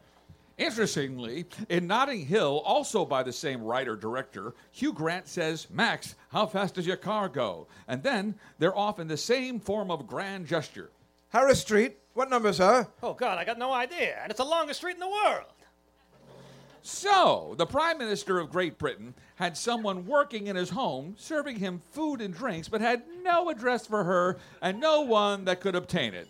Interestingly, in Notting Hill, also by the same writer director, Hugh Grant says, Max, how fast does your car go? And then they're off in the same form of grand gesture. Harris Street. What number, sir? Oh, God, I got no idea. And it's the longest street in the world. So, the Prime Minister of Great Britain had someone working in his home serving him food and drinks, but had no address for her and no one that could obtain it.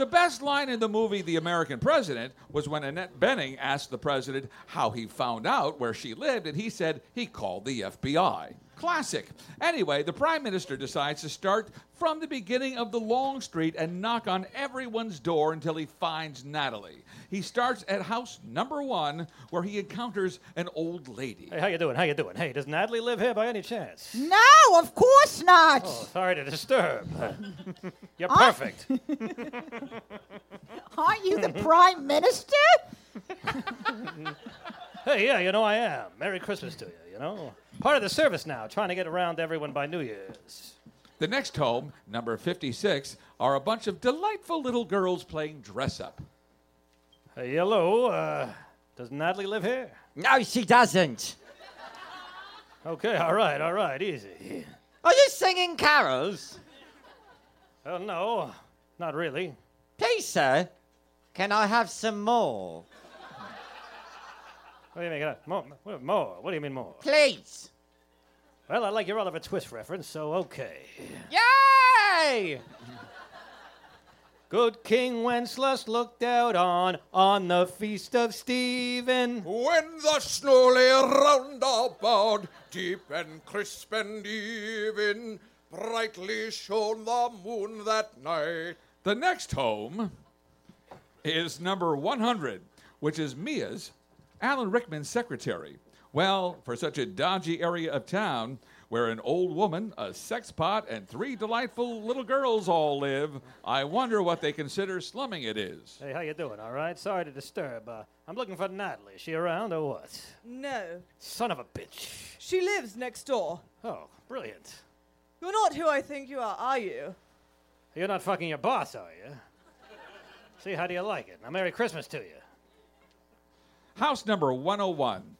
The best line in the movie The American President was when Annette Bening asked the president how he found out where she lived, and he said he called the FBI. Classic. Anyway, the prime minister decides to start from the beginning of the long street and knock on everyone's door until he finds Natalie. He starts at house number one, where he encounters an old lady. Hey, how you doing? How you doing? Hey, does Natalie live here by any chance? No, of course not. Oh, sorry to disturb. You're I- perfect. Aren't you the prime minister? hey, yeah, you know I am. Merry Christmas to you, you know? Part of the service now, trying to get around to everyone by New Year's. The next home, number 56, are a bunch of delightful little girls playing dress up. Hey, hello, uh, does Natalie live here? No, she doesn't. Okay, all right, all right, easy. Are you singing carols? Oh, no, not really. Please, sir, can I have some more? What do you mean? More? what- More? What do you mean more? Please. Well, I like your Oliver Twist reference, so okay. Yay! Good King Wenceslas looked out on on the feast of Stephen. When the snow lay round about, deep and crisp and even, brightly shone the moon that night. The next home is number 100, which is Mia's, Alan Rickman's secretary. Well, for such a dodgy area of town where an old woman, a sex pot, and three delightful little girls all live, I wonder what they consider slumming it is. Hey, how you doing? All right. Sorry to disturb. Uh, I'm looking for Natalie. Is she around or what? No. Son of a bitch. She lives next door. Oh, brilliant. You're not who I think you are, are you? You're not fucking your boss, are you? See, how do you like it? Now, Merry Christmas to you. House number 101,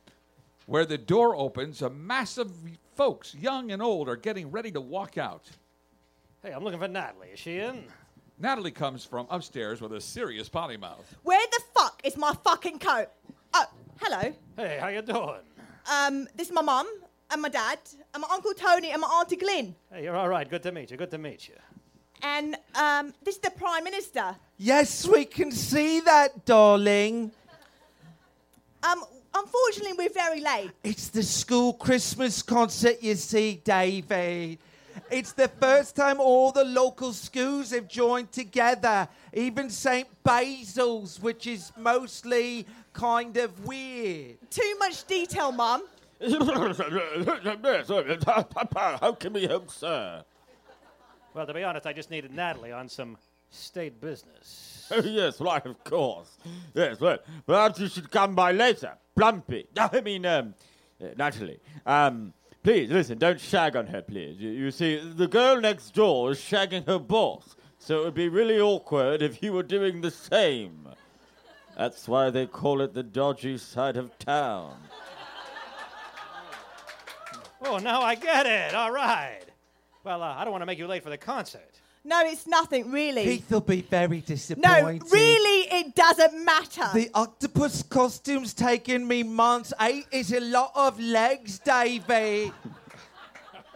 where the door opens, a mass of folks, young and old, are getting ready to walk out. Hey, I'm looking for Natalie. Is she in? Natalie comes from upstairs with a serious potty mouth. Where the fuck is my fucking coat? Oh, hello. Hey, how you doing? Um, this is my mum and my dad and my uncle Tony and my auntie Glyn. Hey, you're all right. Good to meet you. Good to meet you. And um, this is the prime minister. Yes, we can see that, darling. Um, unfortunately, we're very late. It's the school Christmas concert, you see, David. It's the first time all the local schools have joined together, even St. Basil's, which is mostly kind of weird. Too much detail, mum. How can we help, sir? Well, to be honest, I just needed Natalie on some state business. Yes, why, of course. Yes, well, perhaps you should come by later. Plumpy. I mean, um, uh, Natalie. Um, please, listen, don't shag on her, please. You, you see, the girl next door is shagging her boss, so it would be really awkward if you were doing the same. That's why they call it the dodgy side of town. Oh, now I get it. All right. Well, uh, I don't want to make you late for the concert. No, it's nothing, really. Keith will be very disappointed. no, really, it doesn't matter. The octopus costume's taken me months. Eight is a lot of legs, Davey.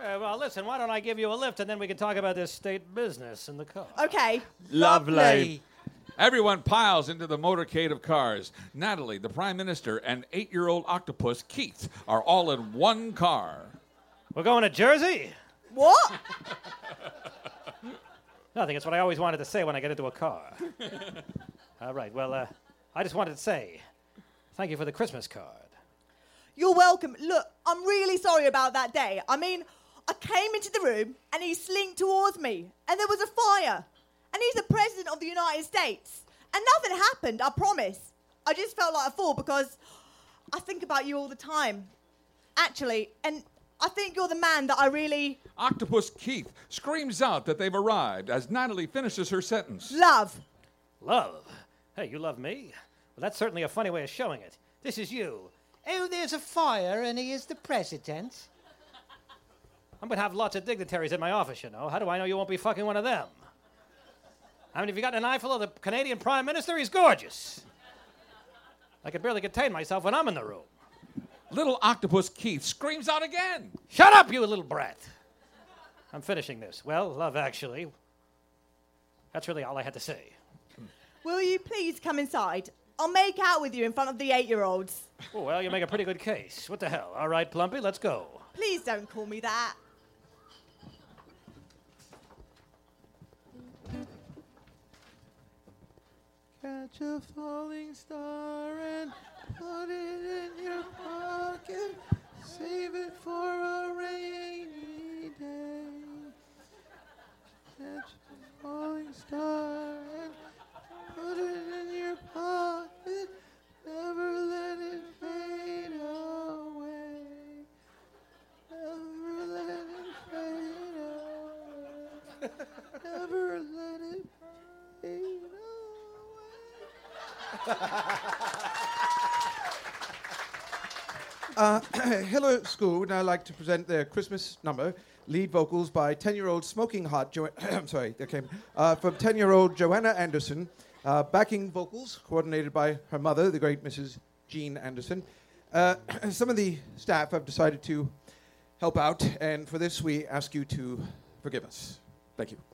Uh, well, listen, why don't I give you a lift and then we can talk about this state business in the car? Okay. Lovely. Everyone piles into the motorcade of cars. Natalie, the Prime Minister, and eight year old octopus Keith are all in one car. We're going to Jersey? What? Nothing. It's what I always wanted to say when I get into a car. All right. Well, uh, I just wanted to say thank you for the Christmas card. You're welcome. Look, I'm really sorry about that day. I mean, I came into the room and he slinked towards me, and there was a fire. And he's the president of the United States. And nothing happened, I promise. I just felt like a fool because I think about you all the time. Actually, and I think you're the man that I really Octopus Keith screams out that they've arrived as Natalie finishes her sentence. love. Love? Hey, you love me? Well, that's certainly a funny way of showing it. This is you. Oh, there's a fire and he is the president. I'm going to have lots of dignitaries in my office, you know. How do I know you won't be fucking one of them? I mean, have you got an eyeful of the Canadian Prime Minister? He's gorgeous. I can barely contain myself when I'm in the room. Little Octopus Keith screams out again. Shut up, you little brat. I'm finishing this. Well, love, actually. That's really all I had to say. Will you please come inside? I'll make out with you in front of the eight year olds. Oh, well, you make a pretty good case. What the hell? All right, Plumpy, let's go. Please don't call me that. Catch a falling star and put it in your pocket. Save it for a rainy day. Catch a falling star and put it in your pocket. Never let it fade away. Never let it fade away. Never let it fade Uh, hello, school. Would now like to present their Christmas number. Lead vocals by 10-year-old smoking hot. Jo- I'm sorry, that came uh, from 10-year-old Joanna Anderson. Uh, backing vocals coordinated by her mother, the great Mrs. Jean Anderson. Uh, some of the staff have decided to help out, and for this we ask you to forgive us. Thank you.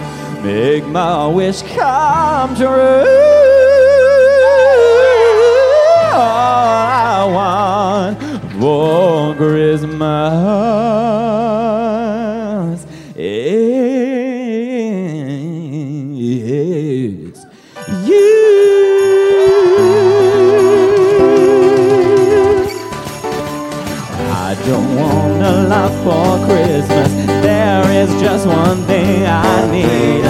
Make my wish come true. All I want for Christmas is you. I don't want a lot for Christmas. Just one thing I need.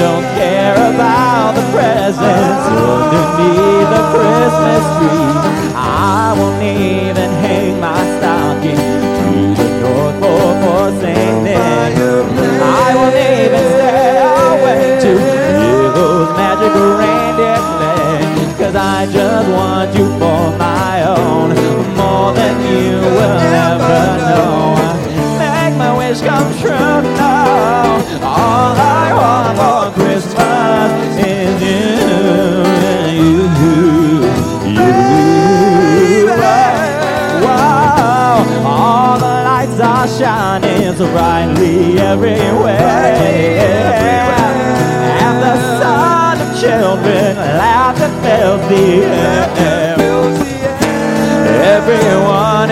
Don't care about the presents underneath the Christmas tree. I won't even hang my stocking to the North Pole for St. Nick. I won't even stay away to hear those magic reindeer play. Cause I just want you for my own, more than you will ever know. Make my wish come true now. All I want for Christmas is you, you, you. Wow, all the lights are shining so brightly everywhere. And the sound of children laughter fills the air. Everyone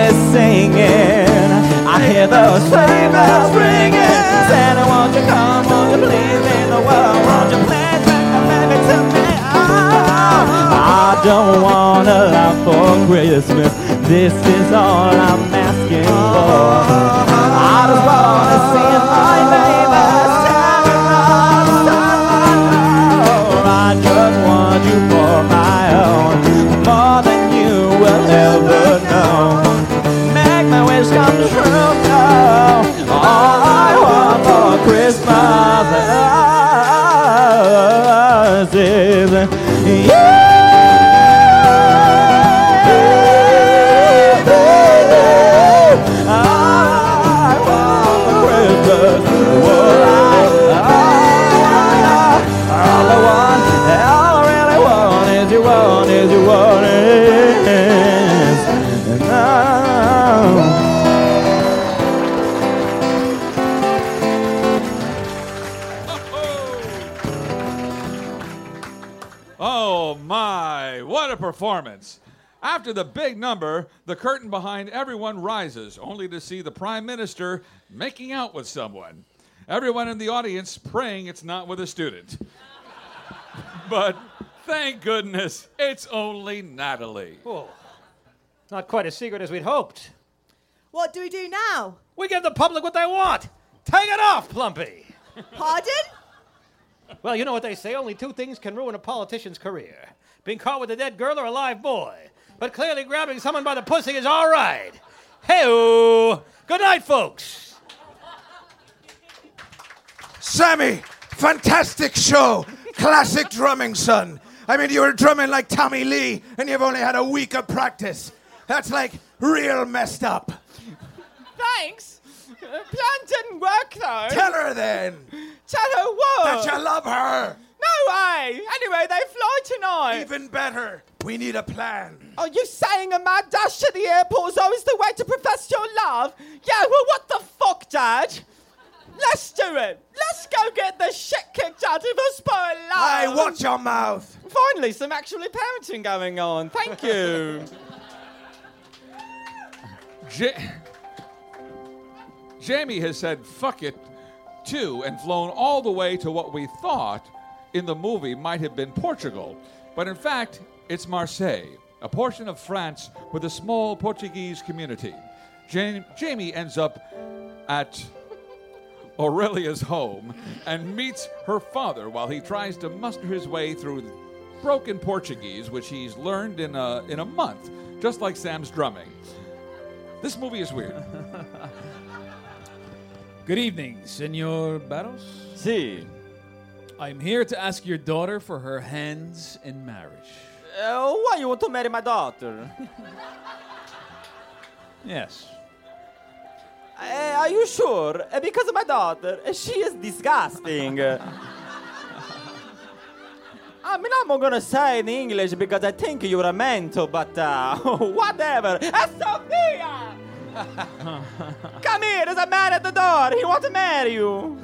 I don't want a lot for Christmas. This is all I'm asking for. I just want to see After the big number, the curtain behind everyone rises, only to see the Prime Minister making out with someone. Everyone in the audience praying it's not with a student. but thank goodness it's only Natalie. Oh, not quite as secret as we'd hoped. What do we do now? We give the public what they want. Take it off, Plumpy. Pardon? Well, you know what they say only two things can ruin a politician's career being caught with a dead girl or a live boy. But clearly, grabbing someone by the pussy is all right. Hey, good night, folks. Sammy, fantastic show. Classic drumming, son. I mean, you were drumming like Tommy Lee, and you've only had a week of practice. That's like real messed up. Thanks. Uh, plan didn't work though. Tell her then. Tell her what? That you love her. No way. Anyway, they fly tonight. Even better. We need a plan. Are you saying a mad dash to the airport is always the way to profess your love? Yeah, well, what the fuck, Dad? Let's do it. Let's go get the shit kicked out of us by love. Hey, watch your mouth. Finally, some actually parenting going on. Thank you. Ja- Jamie has said fuck it too and flown all the way to what we thought in the movie might have been Portugal. But in fact, it's Marseille, a portion of France with a small Portuguese community. Jam- Jamie ends up at Aurelia's home and meets her father while he tries to muster his way through broken Portuguese, which he's learned in a, in a month, just like Sam's drumming. This movie is weird. Good evening, Senor Barros. Si. I'm here to ask your daughter for her hands in marriage. Uh, why you want to marry my daughter? Yes. Uh, are you sure? Uh, because of my daughter, she is disgusting. I mean, I'm not gonna say in English because I think you're a mental, but uh, whatever. Sophia! Come here, there's a man at the door. He wants to marry you.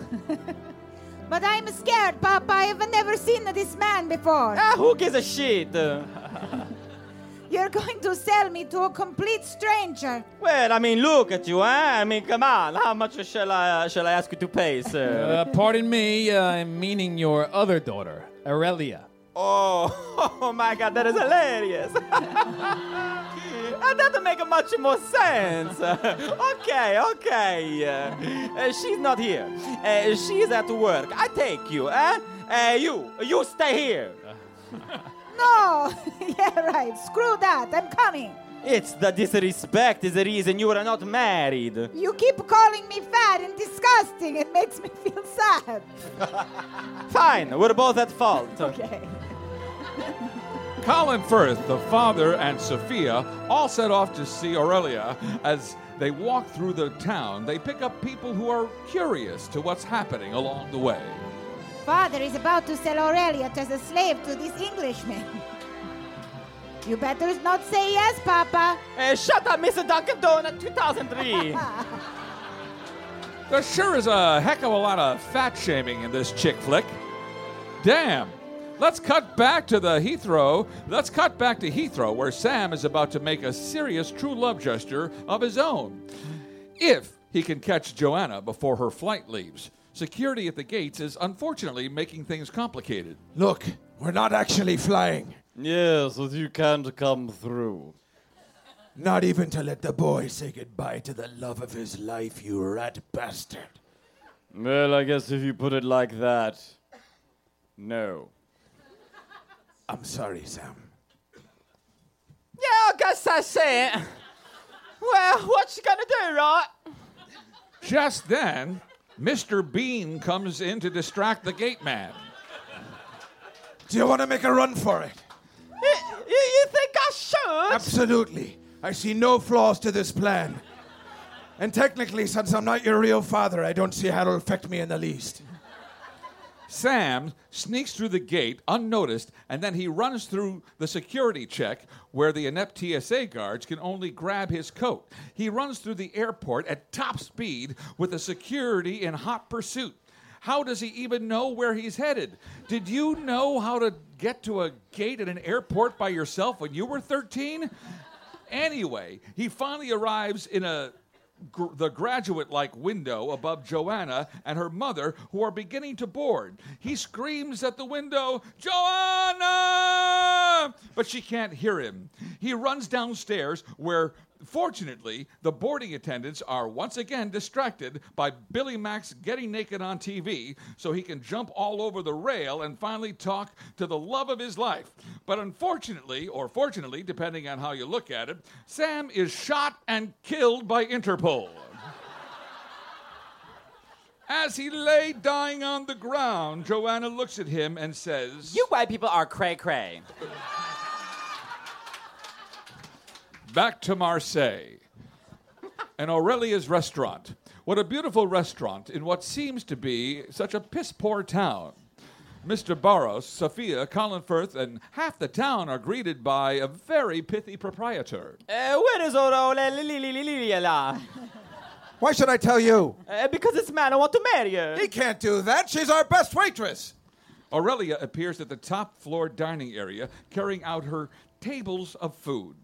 But I'm scared, Papa. I've never seen this man before. Ah, who gives a shit? You're going to sell me to a complete stranger. Well, I mean, look at you, eh? I mean, come on. How much shall I uh, shall I ask you to pay, sir? Uh, pardon me, uh, I'm meaning your other daughter, Aurelia. Oh, oh my God, that is hilarious. That doesn't make much more sense. okay, okay. Uh, she's not here. Uh, she's at work. I take you, eh? Uh, you, you stay here. No! yeah, right. Screw that. I'm coming. It's the disrespect is the reason you are not married. You keep calling me fat and disgusting. It makes me feel sad. Fine, we're both at fault. Okay. Colin Firth, the father, and Sophia all set off to see Aurelia. As they walk through the town, they pick up people who are curious to what's happening along the way. Father is about to sell Aurelia as a slave to this Englishman. You better not say yes, Papa. Uh, shut up, Mr. Dunkin' Donut 2003. There sure is a heck of a lot of fat shaming in this chick flick. Damn. Let's cut back to the Heathrow. Let's cut back to Heathrow, where Sam is about to make a serious true love gesture of his own. If he can catch Joanna before her flight leaves. Security at the gates is unfortunately making things complicated. Look, we're not actually flying. Yes, but you can't come through. Not even to let the boy say goodbye to the love of his life, you rat bastard. Well, I guess if you put it like that, no. I'm sorry, Sam. Yeah, I guess that's it. Well, what you gonna do, right? Just then, Mr. Bean comes in to distract the gate man. Do you want to make a run for it? You, you, you think I should? Absolutely. I see no flaws to this plan. And technically, since I'm not your real father, I don't see how it'll affect me in the least. Sam sneaks through the gate unnoticed, and then he runs through the security check where the inept TSA guards can only grab his coat. He runs through the airport at top speed with the security in hot pursuit. How does he even know where he's headed? Did you know how to get to a gate at an airport by yourself when you were 13? Anyway, he finally arrives in a gr- the graduate-like window above Joanna and her mother, who are beginning to board. He screams at the window, "Joanna!" But she can't hear him. He runs downstairs, where fortunately the boarding attendants are once again distracted by Billy Mack getting naked on TV, so he can jump all over the rail and finally talk to the love of his life. But unfortunately, or fortunately, depending on how you look at it, Sam is shot and killed by Interpol. As he lay dying on the ground, Joanna looks at him and says, You white people are cray cray. Back to Marseille. And Aurelia's restaurant. What a beautiful restaurant in what seems to be such a piss poor town. Mr. Barros, Sophia, Colin Firth, and half the town are greeted by a very pithy proprietor. Uh, where is Aurelia? Why should I tell you? Uh, because this man I want to marry her. He can't do that. She's our best waitress. Aurelia appears at the top floor dining area carrying out her tables of food.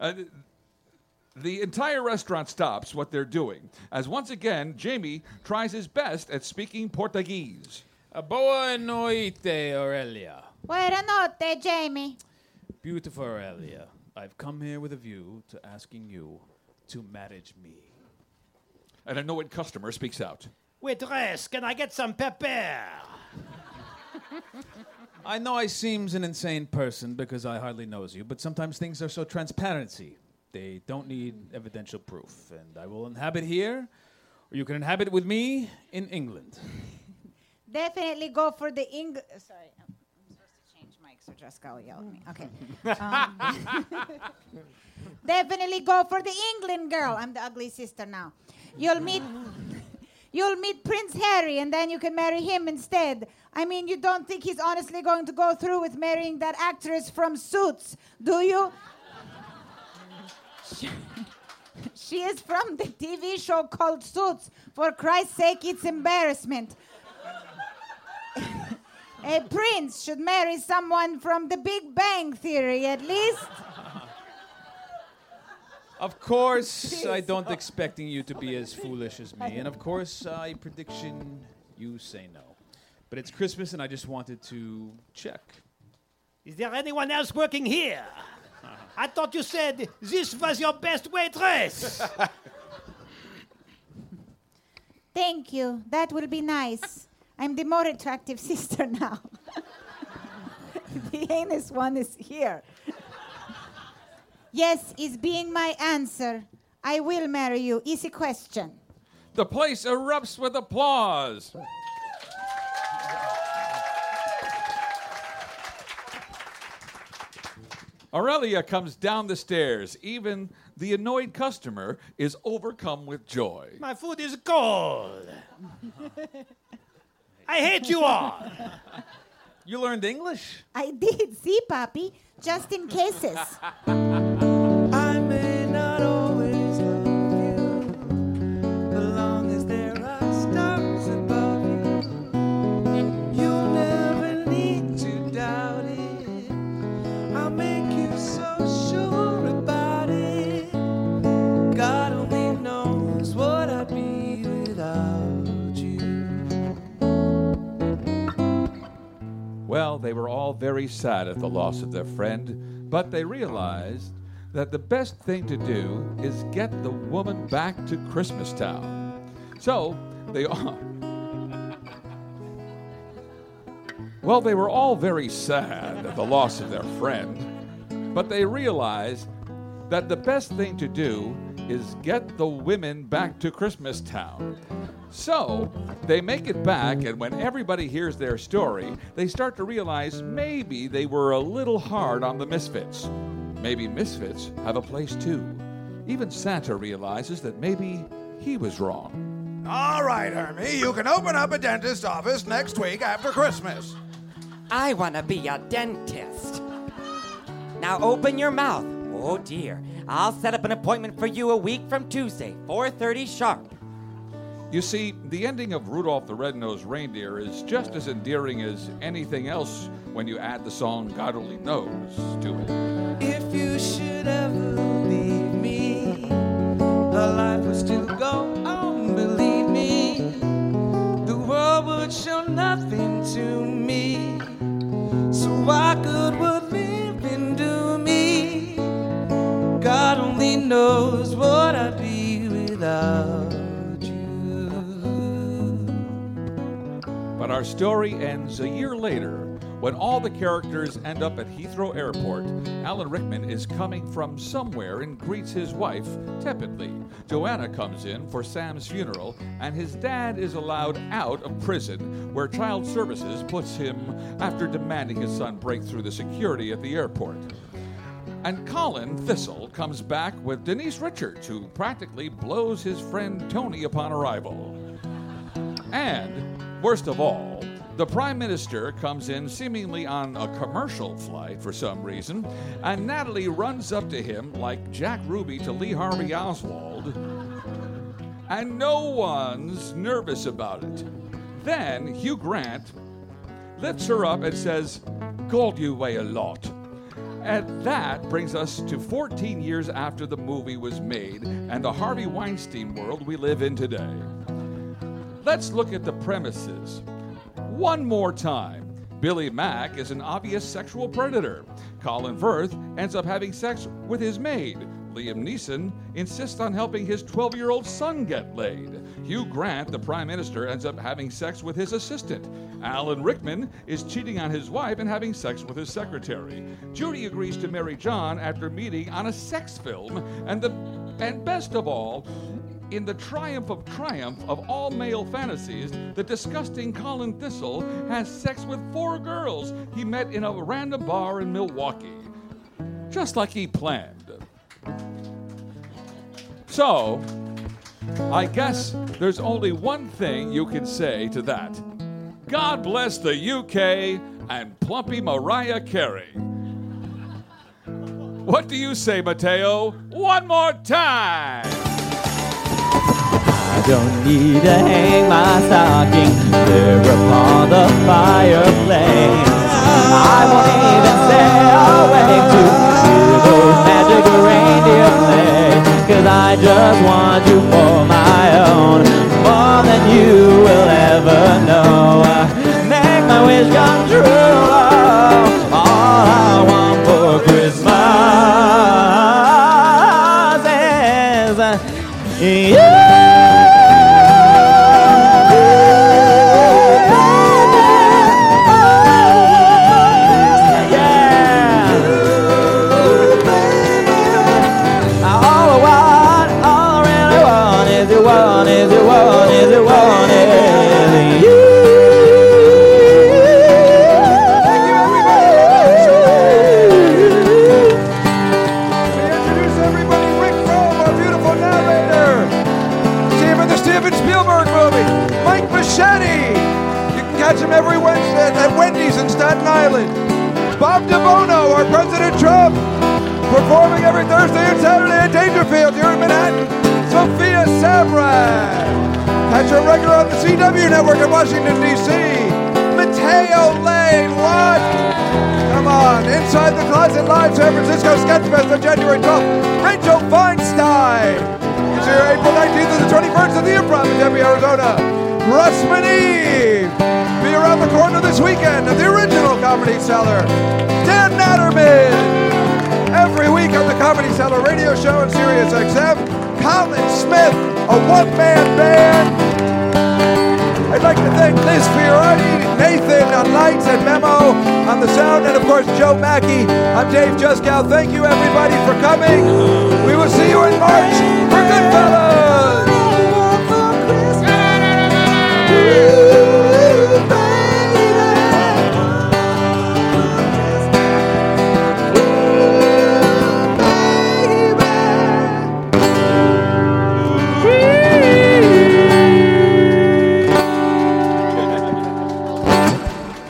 Uh, the entire restaurant stops what they're doing, as once again, Jamie tries his best at speaking Portuguese. Boa noite, Aurelia. Buena notte, Jamie. Beautiful Aurelia. I've come here with a view to asking you to manage me. An annoyed customer speaks out. Waitress, can I get some pepper? I know I seems an insane person because I hardly knows you, but sometimes things are so transparency. They don't need evidential proof. And I will inhabit here, or you can inhabit with me in England. Definitely go for the Eng. Sorry, I'm supposed to change mics so will yell at me. Okay. Um, definitely go for the England girl. I'm the ugly sister now. You'll meet. You'll meet Prince Harry, and then you can marry him instead. I mean, you don't think he's honestly going to go through with marrying that actress from Suits, do you? She- is from the TV show called Suits. For Christ's sake, it's embarrassment. A prince should marry someone from the Big Bang Theory, at least. Of course, I don't expecting you to be as foolish as me, and of course, I prediction you say no. But it's Christmas, and I just wanted to check. Is there anyone else working here? I thought you said this was your best waitress. Thank you. That will be nice. I'm the more attractive sister now. the heinous one is here. Yes, is being my answer. I will marry you. Easy question. The place erupts with applause. Aurelia comes down the stairs. Even the annoyed customer is overcome with joy. My food is cold. I hate you all. You learned English? I did. See, Papi, just in cases. Well, they were all very sad at the loss of their friend, but they realized that the best thing to do is get the woman back to Christmastown. So they all. Well, they were all very sad at the loss of their friend, but they realized that the best thing to do is get the women back to Christmastown. So they make it back, and when everybody hears their story, they start to realize maybe they were a little hard on the misfits. Maybe misfits have a place too. Even Santa realizes that maybe he was wrong. All right, Hermie, you can open up a dentist office next week after Christmas. I want to be a dentist. Now open your mouth. Oh dear. I'll set up an appointment for you a week from Tuesday, 4:30 sharp. You see, the ending of Rudolph the Red-Nosed Reindeer is just as endearing as anything else when you add the song God Only Knows to it. If you should ever leave me, our life would still go on, believe me. The world would show nothing to me. So why good would living God only knows what I'd be without. You. But our story ends a year later when all the characters end up at Heathrow Airport. Alan Rickman is coming from somewhere and greets his wife tepidly. Joanna comes in for Sam's funeral, and his dad is allowed out of prison, where Child Services puts him after demanding his son break through the security at the airport. And Colin Frissell comes back with Denise Richards, who practically blows his friend Tony upon arrival. And, worst of all, the Prime Minister comes in seemingly on a commercial flight for some reason, and Natalie runs up to him like Jack Ruby to Lee Harvey Oswald, and no one's nervous about it. Then Hugh Grant lifts her up and says, God, you weigh a lot. And that brings us to 14 years after the movie was made and the Harvey Weinstein world we live in today. Let's look at the premises. One more time. Billy Mack is an obvious sexual predator. Colin Firth ends up having sex with his maid. Liam Neeson insists on helping his 12 year old son get laid. Hugh Grant, the Prime Minister, ends up having sex with his assistant. Alan Rickman is cheating on his wife and having sex with his secretary. Judy agrees to marry John after meeting on a sex film. And, the, and best of all, in the triumph of triumph of all male fantasies, the disgusting Colin Frissell has sex with four girls he met in a random bar in Milwaukee. Just like he planned. So, I guess there's only one thing you can say to that. God bless the UK and plumpy Mariah Carey. What do you say, Matteo? One more time! I don't need to hang my stocking there upon the fireplace. I won't even stay awake to those reindeer I just want you for my own, more than you will ever know. Make my wish come true. Dangerfield here in Manhattan. Sophia Sabra. Catch her regular on the CW network in Washington, D.C. Matteo Lane, what? Come on, Inside the Closet Live, San Francisco Sketchfest on January 12th. Rachel Feinstein It's here April 19th to the 21st at the Improv in Tempe, Arizona. Russ Meneve be around the corner this weekend at the original Comedy Cellar. Dan Natterman week on the Comedy Cellar radio show on Sirius XM. Colin Smith, a one-man band. I'd like to thank Liz Fiorani, Nathan on lights and Memo on the sound, and of course Joe Machi. I'm Dave Juskow. Thank you everybody for coming. We will see you in March for Goodfellas.